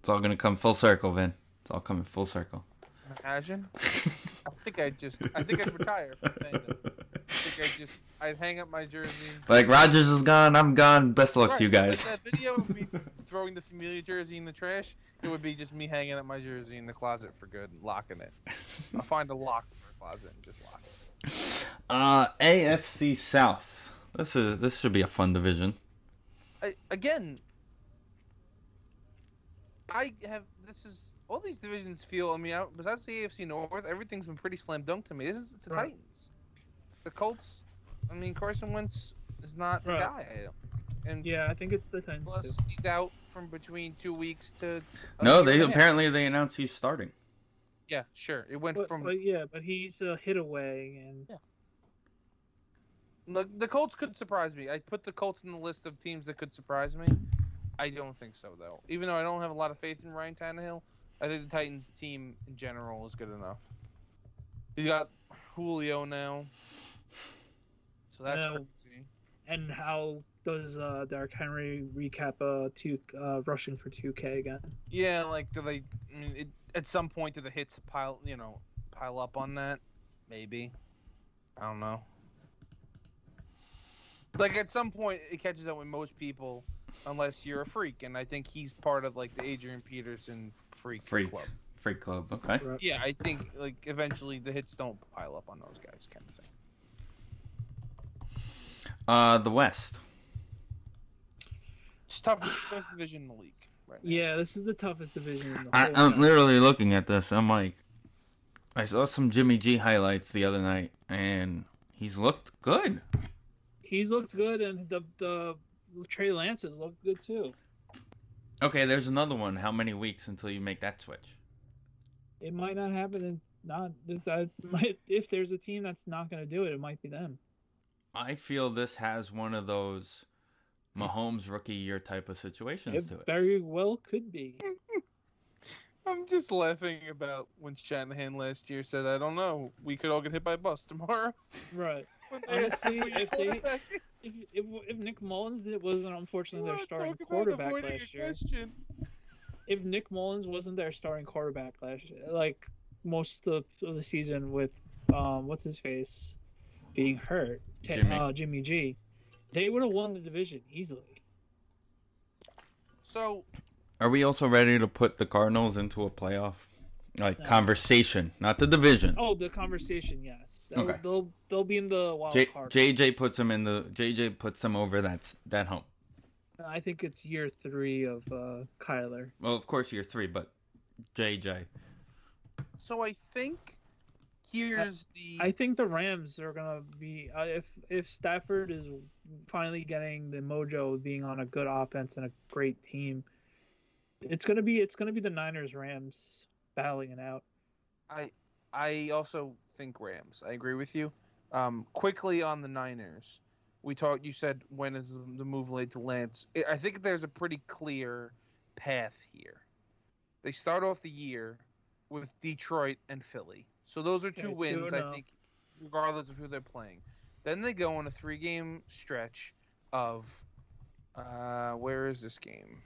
It's all gonna come full circle, Vin. It's all coming full circle. Imagine. I think I'd just, I think I'd retire from fandom. I think I'd just, I'd hang up my jersey. Like Rodgers is gone, I'm gone. Best of luck to you guys. That video of me throwing the familiar jersey in the trash, it would be just me hanging up my jersey in the closet for good, and locking it. I'll find a lock for the closet and just lock it. Uh, AFC South. This is this should be a fun division. I, again, I have this is all these divisions feel. I mean, out, besides the AFC North, everything's been pretty slam dunk to me. This is it's the Right. Titans, the Colts. I mean, Carson Wentz is not the guy. I don't, and Yeah, I think it's the Titans plus too. he's out from between two weeks to. No, they and apparently they announced he's starting. Yeah, sure. It went But, from but yeah, but he's a hit away, and the, the Colts could surprise me. I put the Colts in the list of teams that could surprise me. I don't think so though. Even though I don't have a lot of faith in Ryan Tannehill, I think the Titans team in general is good enough. He's got Julio now, so that's Yeah. crazy. and how does uh, Derrick Henry recap uh, two uh, rushing for two K again? Yeah, like do they? I mean, it, at some point, do the hits pile? You know, pile up on that? Maybe. I don't know. Like at some point, it catches up with most people, unless you're a freak, and I think he's part of like the Adrian Peterson freak, Freak. club. Freak Club. Okay. Yeah, I think like eventually the hits don't pile up on those guys, kind of thing. Uh, the West. It's tough. Best division in the league right now. Yeah, this is the toughest division in the I, whole. I'm thing. literally looking at this. I'm like, I saw some Jimmy G highlights the other night, and he's looked good. He's looked good, and the the Trey Lance has looked good too. Okay, there's another one. How many weeks until you make that switch? It might not happen, and not this. I might if there's a team that's not going to do it, it might be them. I feel this has one of those Mahomes rookie year type of situations It to it. very well could be. I'm just laughing about when Shanahan last year said, "I don't know, we could all get hit by a bus tomorrow." Right. When they asked Honestly, if they- If, if, if Nick Mullens did, wasn't unfortunately their starting quarterback last year, question. if Nick Mullens wasn't their starting quarterback last year, like most of, of the season with um what's his face being hurt, Ta- Jimmy. Uh, Jimmy G, they would have won the division easily. So Are we also ready to put the Cardinals into a playoff like No. conversation, not the division? Oh, the conversation, yes. They'll, Okay. they'll they'll be in the wild J- card. JJ puts them in the JJ puts them over that that hump. I think it's year three of uh, Kyler. Well, of course you're three, but JJ. so I think here's the I think the Rams are gonna be uh, if if Stafford is finally getting the mojo of being on a good offense and a great team. It's gonna be it's gonna be the Niners Rams battling it out. I I also think Rams. I agree with you. Um, quickly on the Niners, we talked. You said when is the move late to Lance? I- I think there's a pretty clear path here. They start off the year with Detroit and Philly, so those are two Okay, wins. 2-0. I think, regardless of who they're playing. Then they go on a three-game stretch of, uh, where is this game?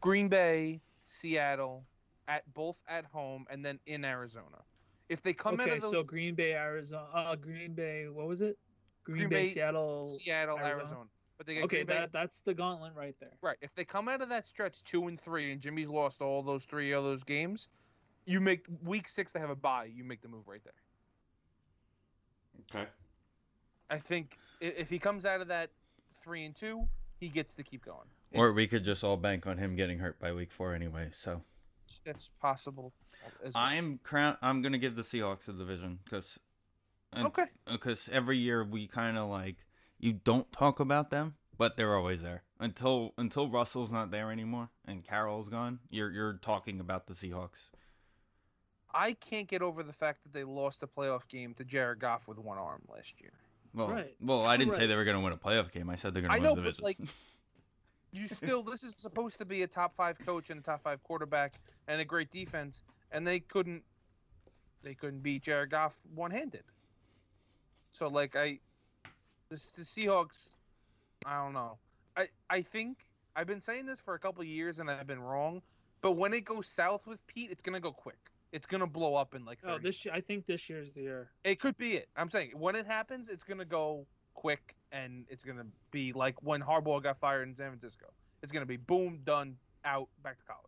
Green Bay, Seattle, at both at home, and then in Arizona. If they come out of those so Green Bay, Arizona, uh, Green Bay, what was it? Green, Green Bay, Bay, Seattle. Seattle, Arizona. Arizona. but they get Okay, Green Bay, that that's the gauntlet right there. right. If they come out of that stretch two and three, and Jimmy's lost all those three of those games, you make week six. They have a bye. You make the move right there. Okay. I think i- if he comes out of that three and two, he gets to keep going. Or It's- we could just all bank on him getting hurt by week four anyway. So it's possible. as well. I'm crown. I'm gonna give the Seahawks the division because okay. because every year we kind of like you don't talk about them, but they're always there until until Russell's not there anymore and Carroll's gone. You're you're talking about the Seahawks. I can't get over the fact that they lost a playoff game to Jared Goff with one arm last year. Well, Right. well, I didn't say they were gonna win a playoff game. I said they're gonna win know, the but, division. like, You still, this is supposed to be a top five coach and a top five quarterback and a great defense, and they couldn't, they couldn't beat Jared Goff one handed. So like I, this the Seahawks, I don't know. I I think I've been saying this for a couple of years and I've been wrong, but when it goes south with Pete, it's gonna go quick. It's gonna blow up in like 30 Oh, this year, I think this year's the year. It could be it. I'm saying when it happens, it's gonna go quick, and it's gonna be like when Harbaugh got fired in San Francisco. It's gonna be boom, done, out, back to college.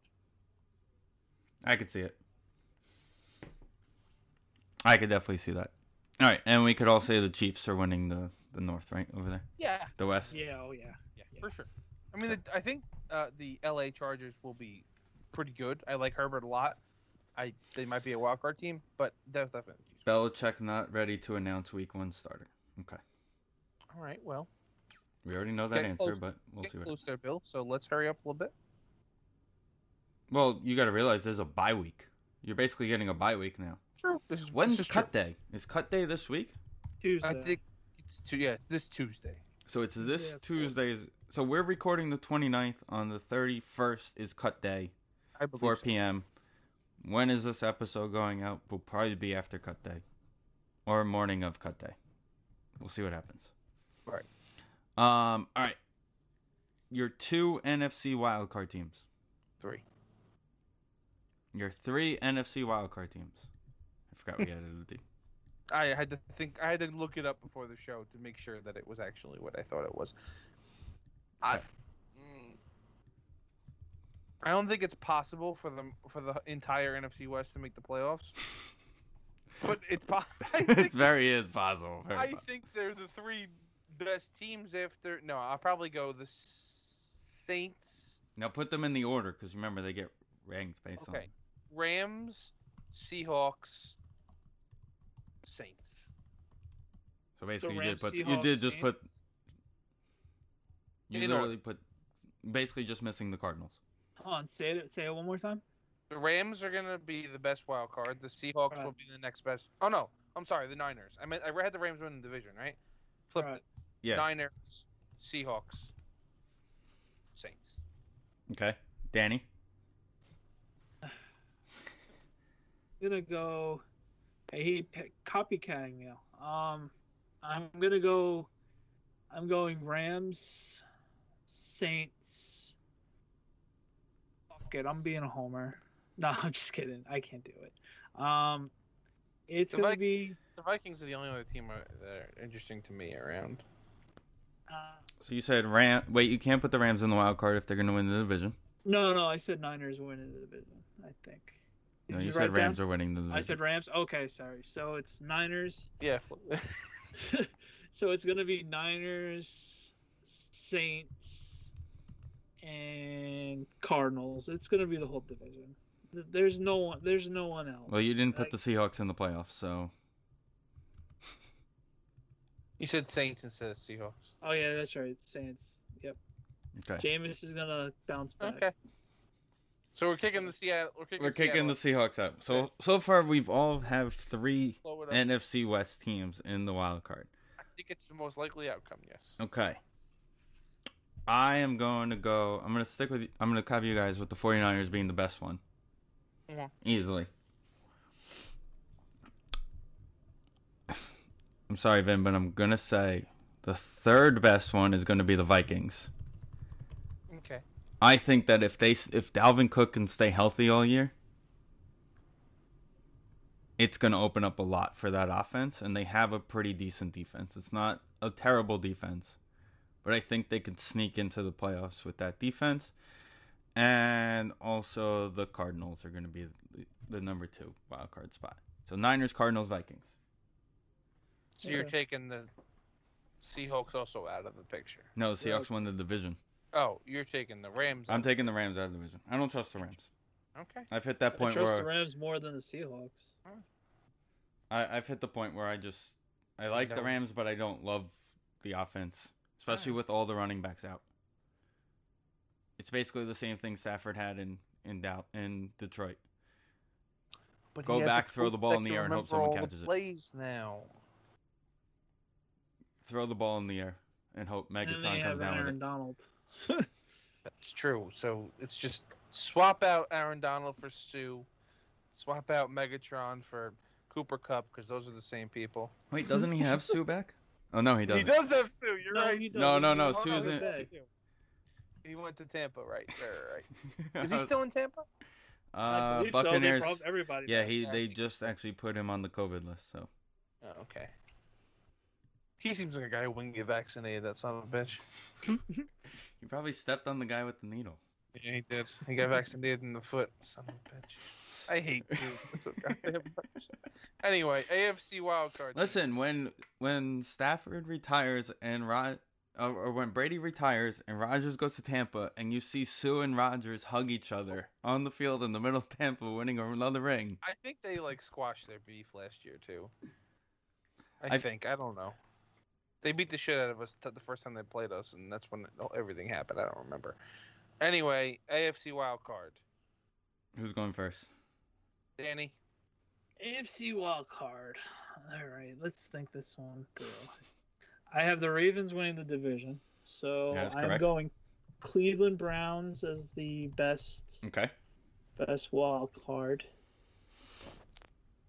I could see it. I could definitely see that. All right, and we could all say the Chiefs are winning the the North, right over there, Yeah, the West. Yeah, oh yeah. yeah, Yeah. for sure. I mean, the, I think uh, the LA Chargers will be pretty good. I like Herbert a lot. I they might be a wild card team, but they're definitely. Chiefs. Belichick not ready to announce Week One starter. Okay, All right, well, we already know that answer, close. but we'll get see what. close there, Bill. So let's hurry up a little bit. Well, you got to realize there's a bye week. You're basically getting a bye week now. True. This is When's this is cut true. day? Is cut day this week? Tuesday. I think it's two, yeah, it's this Tuesday. So it's this Yeah, Tuesday's. So we're recording the 29th. On the 31st is cut day, I believe 4 so. p.m. When is this episode going out? Will probably be after cut day, or morning of cut day. We'll see what happens. Right. Um. All right. Your two NFC wildcard teams. Three. Your three NFC wildcard teams. I forgot we added a team. I had to think. I had to look it up before the show to make sure that it was actually what I thought it was. I. I don't think it's possible for the for the entire NFC West to make the playoffs. But it's po- I it's think, very is possible. Very I possible. think they're the three best teams after. No, I'll probably go the Saints, Now put them in the order because remember they get ranked based on. Rams, Seahawks, Saints. So So basically, you did put you did just put you In literally put basically just missing the Cardinals. Hold on, say it. Say it one more time. The Rams are gonna be the best wild card. The Seahawks Right. will be the next best. Oh no, I'm sorry, the Niners. I meant I had the Rams win the division, right? Flip Right. it. Yeah. Niners, Seahawks, Saints. Okay, Danny. gonna go. I hate pe- copycatting me. Um, I'm gonna go. I'm going Rams, Saints. Fuck it, I'm being a homer. No, I'm just kidding. I can't do it. Um, it's The gonna Vi- be. The Vikings are the only other team uh, that are interesting to me around. Uh, So you said Ram. Wait, you can't put the Rams in the wild card if they're going to win the division. no, no, I said Niners winning the division. I think. No, Did you said Rams down? are winning the division. I said Rams. Okay, sorry. So it's Niners. Yeah. so it's gonna be Niners, Saints, and Cardinals. It's gonna be the whole division. There's no one. There's no one else. Well, you didn't put the Seahawks in the playoffs, so you said Saints instead of Seahawks. Oh yeah, that's right. Saints. Yep. okay. Jameis is gonna bounce back. Okay. So we're kicking the Seattle. We're kicking, We're kicking the Seahawks out. So so far we've all have three Slow it up. NFC West teams in the wild card. I think it's the most likely outcome. Yes. Okay. I am going to go. I'm going to stick with. I'm going to copy you guys with the 49ers being the best one. Easily. I'm sorry, Vin, but I'm going to say the third best one is going to be the Vikings. Okay. I think that if they if Dalvin Cook can stay healthy all year, it's going to open up a lot for that offense and they have a pretty decent defense. It's not a terrible defense, but I think they can sneak into the playoffs with that defense. And also the Cardinals are going to be the number 2 wild card spot. So Niners, Cardinals, Vikings. So you're taking the Seahawks also out of the picture. No, the Seahawks won the division. Oh, you're taking the Rams. I'm taking the Rams out of the division. I don't trust the Rams. Okay. I've hit that I point trust where the Rams more than the Seahawks. I, I've hit the point where I just I like the Rams, but I don't love the offense, especially with all the running backs out. It's basically the same thing Stafford had in in Dow in Detroit. But Go he has a back, throw the ball in the air and hope someone all the catches it. Plays now. Throw the ball in the air and hope And they Megatron have comes down with Aaron it. Donald. That's true. So it's just swap out Aaron Donald for Suh, swap out Megatron for Cooper Kupp because those are the same people. Wait, doesn't he have Suh back? Oh no, he doesn't. He does have Suh. You're No, right. he No, no, no, He won Susan- out Su- He went to Tampa, right? Right, right. right. Is he still in Tampa? Uh, believe so. Buccaneers. everybody. yeah, does. he they just actually put him on the COVID list. So Oh, okay. He seems like a guy who wouldn't get vaccinated. That son of a bitch. he probably stepped on the guy with the needle. Yeah, he did. He got vaccinated in the foot. Son of a bitch. I hate you. So goddamn much. Anyway, AFC wildcard. Listen, when when Stafford retires and Rod, or, uh, or when Brady retires and Rodgers goes to Tampa, and you see Suh and Rodgers hug each other on the field in the middle of Tampa, winning another ring. I think they like squashed their beef last year too. I I've- think I don't know. They beat the shit out of us the first time they played us, and that's when everything happened. I don't remember. Anyway, AFC wild card. Who's going first? Danny. AFC wild card. All right, let's think this one through. I have the Ravens winning the division, so Yeah, I'm going Cleveland Browns as the best Okay. best wild card.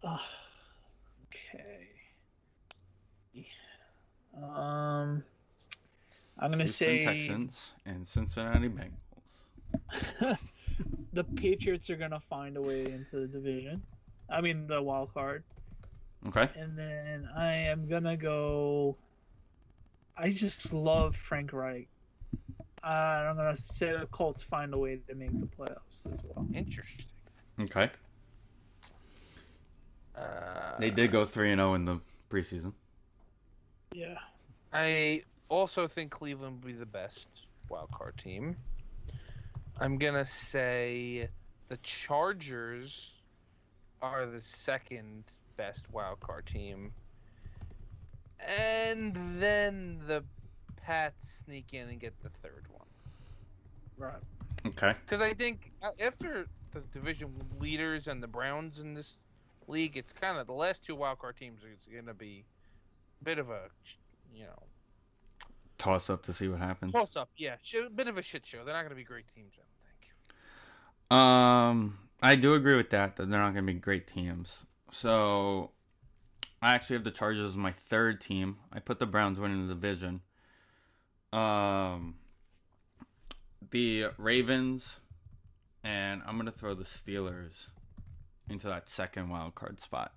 Ah, okay. Um, I'm gonna Houston say Texans and Cincinnati Bengals. the Patriots are gonna find a way into the division. I mean the wild card. Okay. And then I am gonna go. I just love Frank Reich. Uh, I'm gonna say the Colts find a way to make the playoffs as well. Interesting. Okay. Uh, They did go three and zero in the preseason. Yeah. I also think Cleveland will be the best wild card team. I'm gonna say the Chargers are the second best wild card team, and then the Pats sneak in and get the third one. Right. Okay. Because I think uh, after the division leaders and the Browns in this league, it's kind of the last two wild card teams is going to be a bit of a, you know, Toss up to see what happens. toss up. Yeah, a bit of a shit show. They're not going to be great teams, I don't think. Um, I do agree with that. That they're not going to be great teams. So, I actually have the Chargers as my third team. I put the Browns winning the division. Um, the Ravens, and I'm going to throw the Steelers into that second wild card spot.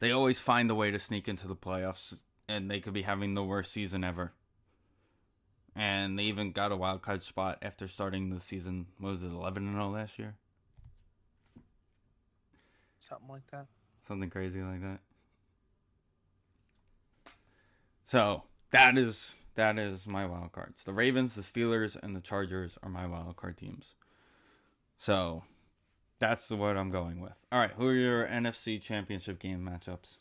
They always find a way to sneak into the playoffs, and they could be having the worst season ever. And they even got a wild card spot after starting the season. What was it, eleven and zero last year? Something like that. Something crazy like that. So that is that is my wild cards. The Ravens, the Steelers, and the Chargers are my wild card teams. So that's what I'm going with. All right, who are your NFC Championship game matchups?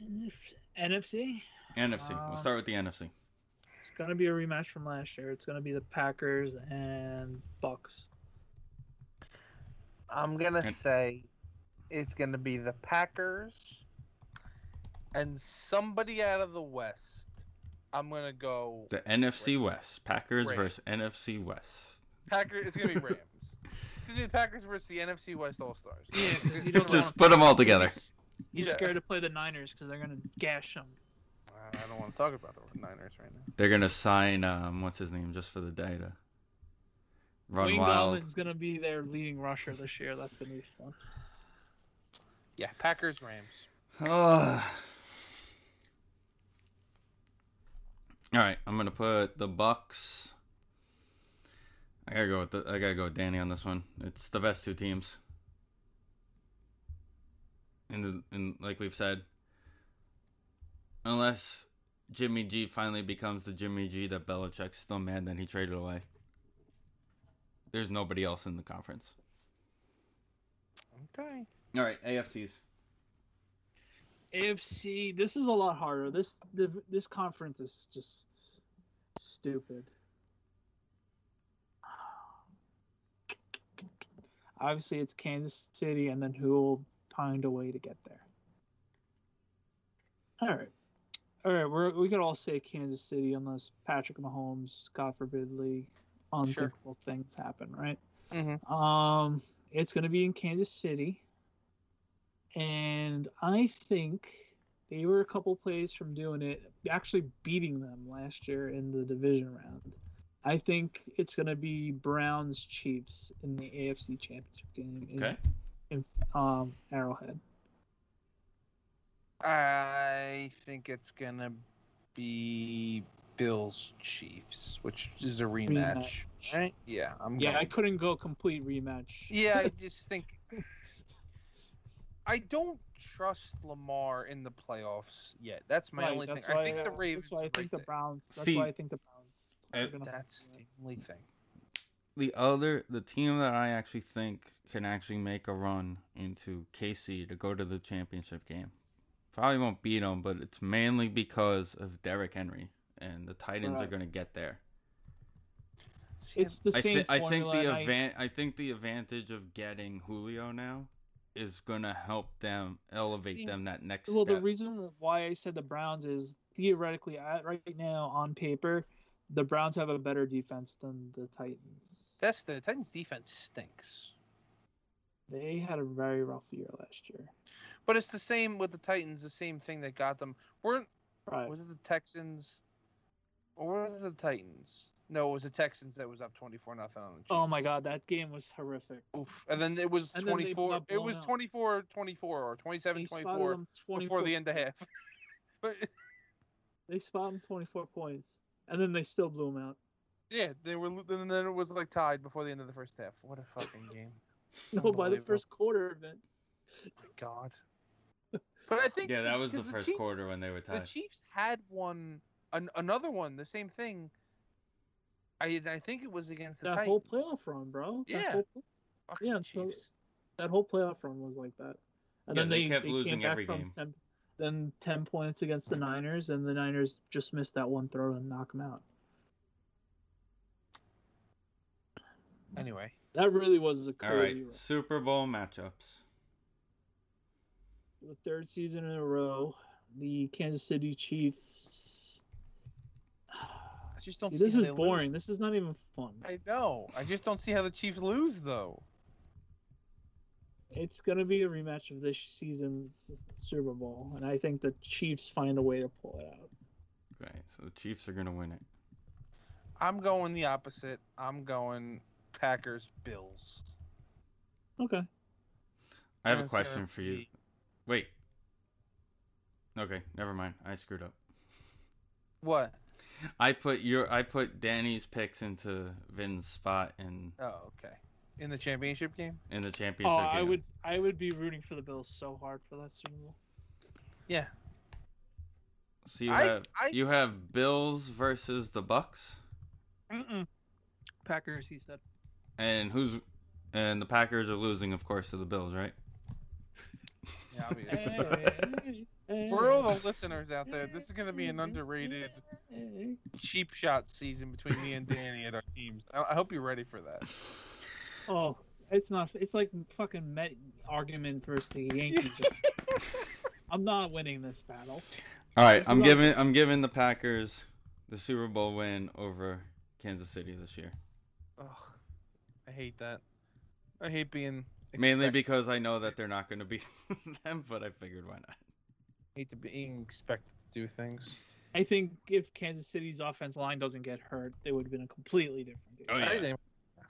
NFC. NFC. NFC. We'll Uh, start with the NFC. It's gonna be a rematch from last year. It's gonna be the Packers and Bucks. I'm going to And- say it's going to be the Packers and somebody out of the West. I'm going to go The NFC West. Packers Rams. versus NFC West. Packers. It's going to be Rams. It's going to be the Packers versus the NFC West All Stars. Yeah, 'cause Just put them all together. He's Yeah. scared to play the Niners because they're gonna gash him. I don't want to talk about the Niners right now. They're gonna sign um, what's his name just for the day to run Wayne wild. Gallman's gonna be their leading rusher this year. That's gonna be fun. Yeah, Packers Rams. Ugh. All right, I'm gonna put the Bucks. I gotta go with the, I gotta go with Danny on this one. It's the best two teams. And the, and like we've said, unless Jimmy G finally becomes the Jimmy G that Belichick's still mad that he traded away. There's nobody else in the conference. Okay. All right, AFCs. AFC. This is a lot harder. This the, this conference is just stupid. Obviously, it's Kansas City, and then who will find a way to get there? All right, all right. We're, we could all say Kansas City unless Patrick Mahomes, God forbidly, unthinkable things happen, right? Mm-hmm. Um, it's going to be in Kansas City, and I think they were a couple plays from doing it, actually beating them last year in the division round. I think it's going to be Browns Chiefs in the AFC Championship game Okay. in um, Arrowhead. I think it's gonna be Bills Chiefs, which is a rematch. Rematch. Right? Yeah, I'm. Yeah, going- I couldn't go complete rematch. Yeah, I just think I don't trust Lamar in the playoffs yet. That's my Right, only thing. that's I why, think the Ravens. That's why I think right the there. Browns. That's See, why I think the Browns. are uh, That's the only thing. The other the team that I actually think can actually make a run into KC to go to the championship game. Probably won't beat them, but it's mainly because of Derrick Henry and the Titans are going to get there. It's the I, same I think the and I- I think the advantage of getting Julio now is going to help them elevate See, them that next Well, the reason why I said the Browns is theoretically, at, right now on paper, the Browns have a better defense than the Titans. That's the Titans' defense stinks. They had a very rough year last year. But it's the same with the Titans. The same thing that got them. Weren't Right. was it the Texans or was it the Titans? No, it was the Texans that was up twenty four nothing on the oh Chiefs. Oh my God, that game was horrific. Oof. And then it was And then they 24 got it was blown 24 24 or 27 They spotted 24 them 24 before the end of half. but They spotted them 24 points, and then they still blew them out. Yeah, they were lo- and then it was like tied before the end of the first half. What a fucking game. No, by the first quarter of it. my god. But I think yeah, that was the because first Chiefs- quarter when they were tied. The. Chiefs had one an, another one, the same thing. I I think it was against the That Titans. whole playoff run, bro. That Yeah. whole, Fucking yeah, so- Chiefs. that whole playoff run was like that. And Yeah, then they they, kept they losing came back every from game. 10, then 10 points against the Niners, and the Niners just missed that one throw and knock them out. Anyway, That really was a All crazy right, run. Super Bowl matchups. The third season in a row, the Kansas City Chiefs. I just don't. See, see this how is they lose. boring. This is not even fun. I know. I just don't see how the Chiefs lose though. It's going to be a rematch of this season's Super Bowl, and I think the Chiefs find a way to pull it out. Okay, so the Chiefs are going to win it. I'm going the opposite. I'm going Packers Bills. Okay. I have a question for you. Wait. Okay, never mind. I screwed up. What? I put your I put Danny's picks into Vin's spot in Oh, okay. In the championship game? in the championship Oh, championship I game. would, I would be rooting for the Bills so hard for that Super Bowl. Yeah. So you I- have I- you have Bills versus the Bucks, Mm-mm. Packers, he said. And who's and the Packers are losing, of course, to the Bills, right? Yeah, obviously. Hey, hey, For all the listeners out there, this is going to be an underrated cheap shot season between me and Danny and our teams. I, I hope you're ready for that. Oh, it's not. It's like fucking Met argument versus the Yankees. I'm not winning this battle. All right, This I'm is giving I'm giving the Packers the Super Bowl win over Kansas City this year. Ugh, I hate that. I hate being Mainly because I know that they're not going to be them, but I figured why not. hate to being expected to do things. I think if Kansas City's offense line doesn't get hurt, they would have been a completely different game. Oh, yeah. I think-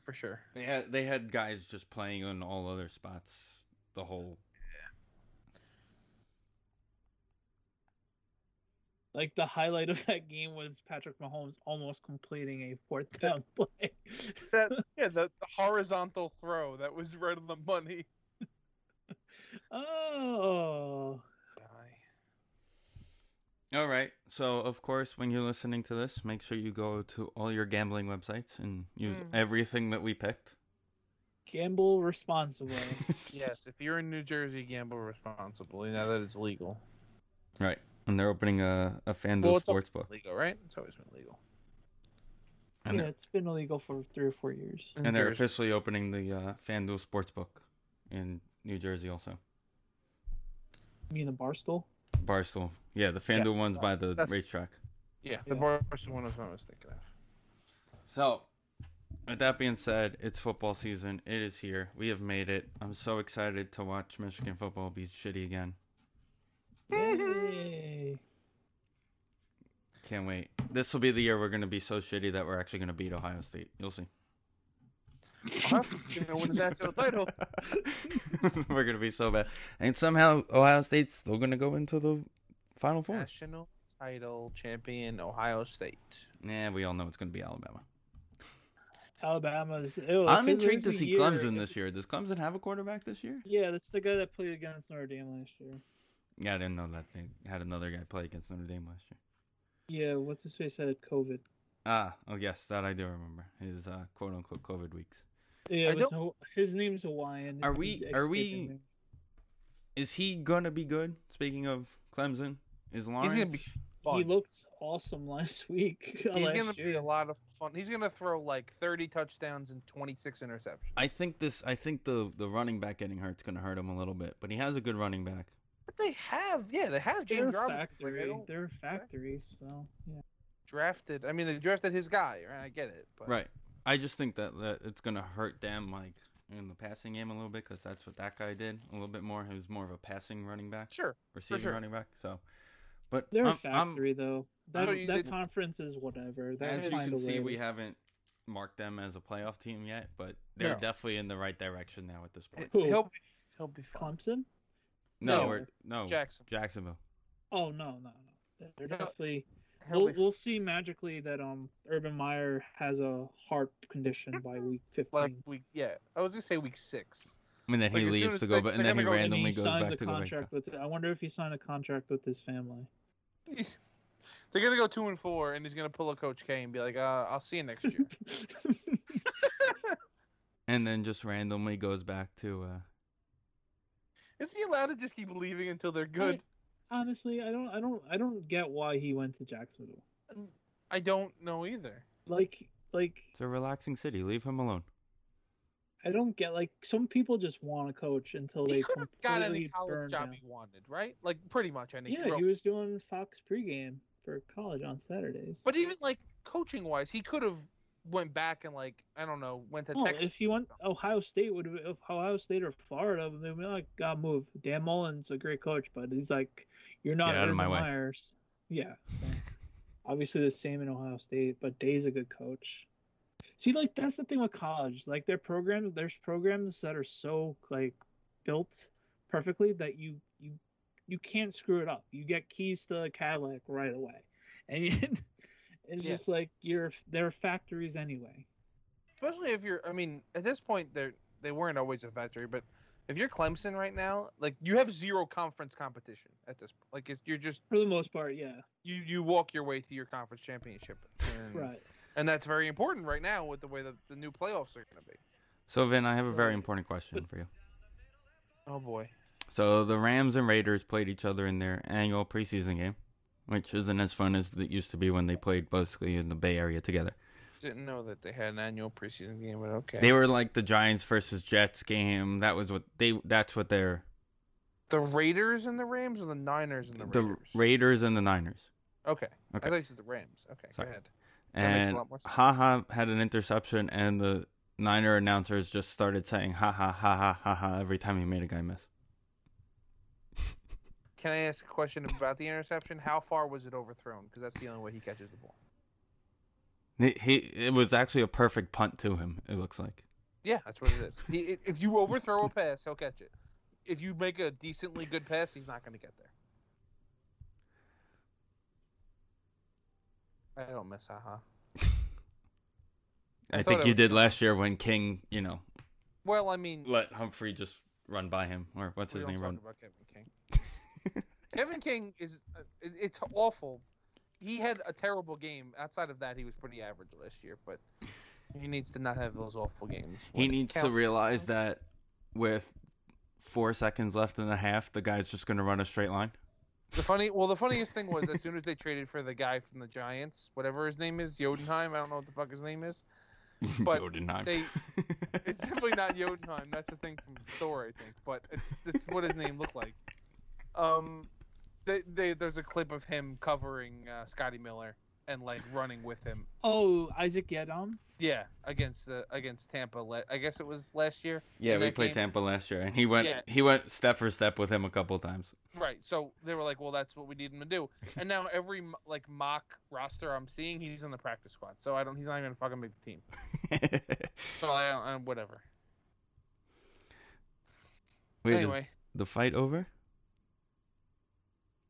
for sure. They had they had guys just playing on all other spots the whole. Like the highlight of that game was Patrick Mahomes almost completing a fourth down play. That, yeah, the, the horizontal throw that was right on the money. oh, All right. So of course, when you're listening to this, make sure you go to all your gambling websites and use Mhm. everything that we picked. gamble responsibly. Yes, if you're in New Jersey, gamble responsibly now that it's legal. Right. And they're opening a a FanDuel Well, it's sportsbook, Legal, right? It's always been legal. and yeah, it's been illegal for three or four years. and they're Jersey. officially opening the uh, FanDuel sportsbook in New Jersey also. You mean the Barstool? Barstool. Yeah, the FanDuel one's by the That's- racetrack. Yeah, the Yeah. Barca one was what I was thinking of. So, with that being said, it's football season. It is here. We have made it. I'm so excited to watch Michigan football be shitty again. Yay! Can't wait. This will be the year we're going to be so shitty that we're actually going to beat Ohio State. You'll see. Ohio State's gonna win the national title. we're going to be so bad. And somehow Ohio State's still going to go into the Final Four. National title champion Ohio State. Nah, we all know it's going to be Alabama. Alabama's. ew, I'm intrigued to see year- Clemson this year. Does Clemson have a quarterback this year? Yeah, that's the guy that played against Notre Dame last year. Yeah, I didn't know that they had another guy play against Notre Dame last year. Yeah, what's his face had COVID. Ah, oh yes, that I do remember. His uh, quote unquote COVID weeks. Yeah, I it was, his name's Hawaiian. Are we- are we- Is he gonna be good? Speaking of Clemson, is Lawrence? He's gonna be fun. He looked awesome last week. He's last gonna year. be a lot of fun. He's gonna throw like 30 touchdowns and 26 interceptions. I think this. I think the the running back getting hurt's gonna hurt him a little bit, but he has a good running back. But they have, yeah, they have They're James Robinson. Factory. they don't They're a factory, so yeah. drafted. I mean, they drafted his guy, right? I get it, but Right. I just think that, that it's gonna hurt them like in the passing game a little bit because that's what that guy did a little bit more. He was more of a passing running back, sure. receiving sure. running back. So, but They're I'm- a I'm- factory, though. That So that didn't- conference is whatever. They'll as you can see, we haven't marked them as a playoff team yet, but they're No. definitely in the right direction now at this point. Who? He'll be, he'll be fun. Clemson? No, No. we're, no, Jackson. Jacksonville. Oh no, no, no. They're He'll- definitely. He'll We'll, we'll see magically that um Urban Meyer has a heart condition by week like 15. week. Yeah, I was gonna say week six. I mean, then Like, he leaves as to go, but and then he go- randomly he goes signs back a to go back. contract with. I wonder if he signed a contract with his family. They're gonna go two and four, and he's gonna pull a Coach K and be like, uh, "I'll see you next year." And then just randomly goes back to. uh Is he allowed to just keep leaving until they're good? Honestly, I don't, I don't, I don't get why he went to Jacksonville. I don't know either. Like, like It's a relaxing city. Leave him alone. I don't get like some people just want to coach until He they could have got any completely college burn job down. he wanted, right? Like pretty much any. Yeah, he was doing Fox pregame for college on Saturdays. But even like coaching wise, he could have went back and like I don't know, went to oh, Well, Texas. if you went Ohio State would have if Ohio State or Florida, they'd be like, "God, move." Dan Mullen's a great coach, but he's like, "You're not Get out of Urban my way. Yeah. So. Obviously, the same in Ohio State, but Day's a good coach. See, like that's the thing with college. Like their programs, there's programs that are so like built perfectly that you you you can't screw it up. You get keys to a Cadillac right away, and it's Yeah. just like you're they're factories anyway. especially if you're. I mean, at this point, they're they weren't always a factory, but if you're Clemson right now, like you have zero conference competition at this. point. Like it's, you're just For the most part, yeah. you you walk your way to your conference championship, and, Right. and that's very important right now with the way that the new playoffs are going to be. So, Vin, I have a very important question for you. Oh boy. So the Rams and Raiders played each other in their annual preseason game, which isn't as fun as it used to be when they played basically in the Bay Area together. Didn't know that they had an annual preseason game, but okay. They were like the Giants versus Jets game. That was what they. That's what they're the Raiders and the Rams, or the Niners and the Raiders. the Raiders. And the Niners. okay. Okay. I thought you said the Rams. Okay, Sorry. go ahead. That And lot more sense. Ha Ha had an interception, and the Niner announcers just started saying ha ha ha ha ha ha every time he made a guy miss. Can I ask a question about the interception? How far was it overthrown? Because that's the only way he catches the ball. He, he it was actually a perfect punt to him. It looks like. Yeah, that's what it is. He, if you overthrow a pass, he'll catch it. If you make a decently good pass, he's not going to get there. I don't miss Ha Ha. Uh-huh. I, I think you it did last year when King, you know, Well, I mean, let Humphrey just run by him, or what's his name? Run. about Kevin King. Kevin King is uh, it, it's awful. He had a terrible game. Outside of that, he was pretty average last year, but he needs to not have those awful games. He when needs to realize that with four seconds left in the half, the guy's just going to run a straight line. The funny, well, the funniest thing was as soon as they traded for the guy from the Giants, whatever his name is, Jodenheim. I don't know what the fuck his name is. But Jodenheim. they- It's definitely not Jodenheim. That's the thing from Thor, I think. But it's, it's what his name looked like. Um, they, they, there's a clip of him covering uh, Scotty Miller and like running with him. Oh, Isaac Yiadom. Yeah, against the against Tampa. le- I guess it was last year. yeah, we played game. Tampa last year, and he went Yeah. he went step for step with him a couple times. Right. So they were like, "Well, that's what we need him to do." And now every like mock roster I'm seeing, he's on the practice squad. So I don't. He's not even fucking make the team. So I don't. I, whatever. Wait, is anyway, the fight over?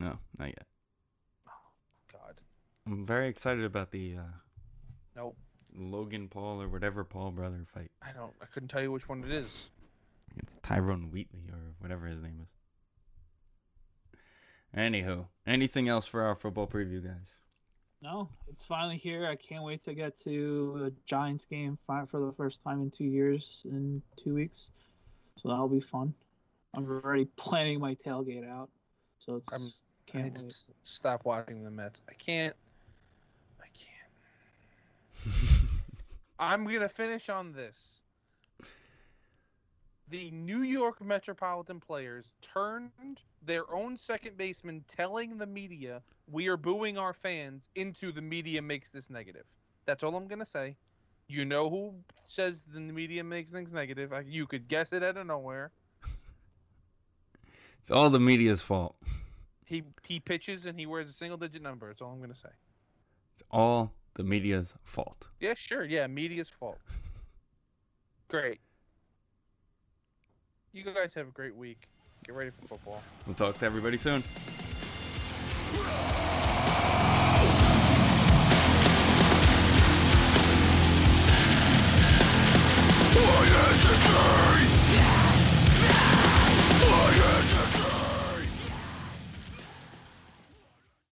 No, not yet. Oh God, I'm very excited about the uh, nope. Logan Paul or whatever Paul brother fight. I don't. I couldn't tell you which one it is. It's Tyrone Wheatley or whatever his name is. Anywho, anything else for our football preview, guys? No, it's finally here. I can't wait to get to a Giants game for the first time in two years in two weeks. So that'll be fun. I'm already planning my tailgate out. So it's I'm- I can't need to stop watching the Mets. I can't. I can't. I'm gonna finish on this. The New York Metropolitan players turned their own second baseman telling the media we are booing our fans into the media makes this negative. That's all I'm gonna say. You know who says the media makes things negative. You could guess it out of nowhere. It's all the media's fault. He he pitches and he wears a single digit number. That's all I'm gonna say. It's all the media's fault. Yeah, sure. Yeah, media's fault. Great. You guys have a great week. Get ready for football. We'll talk to everybody soon.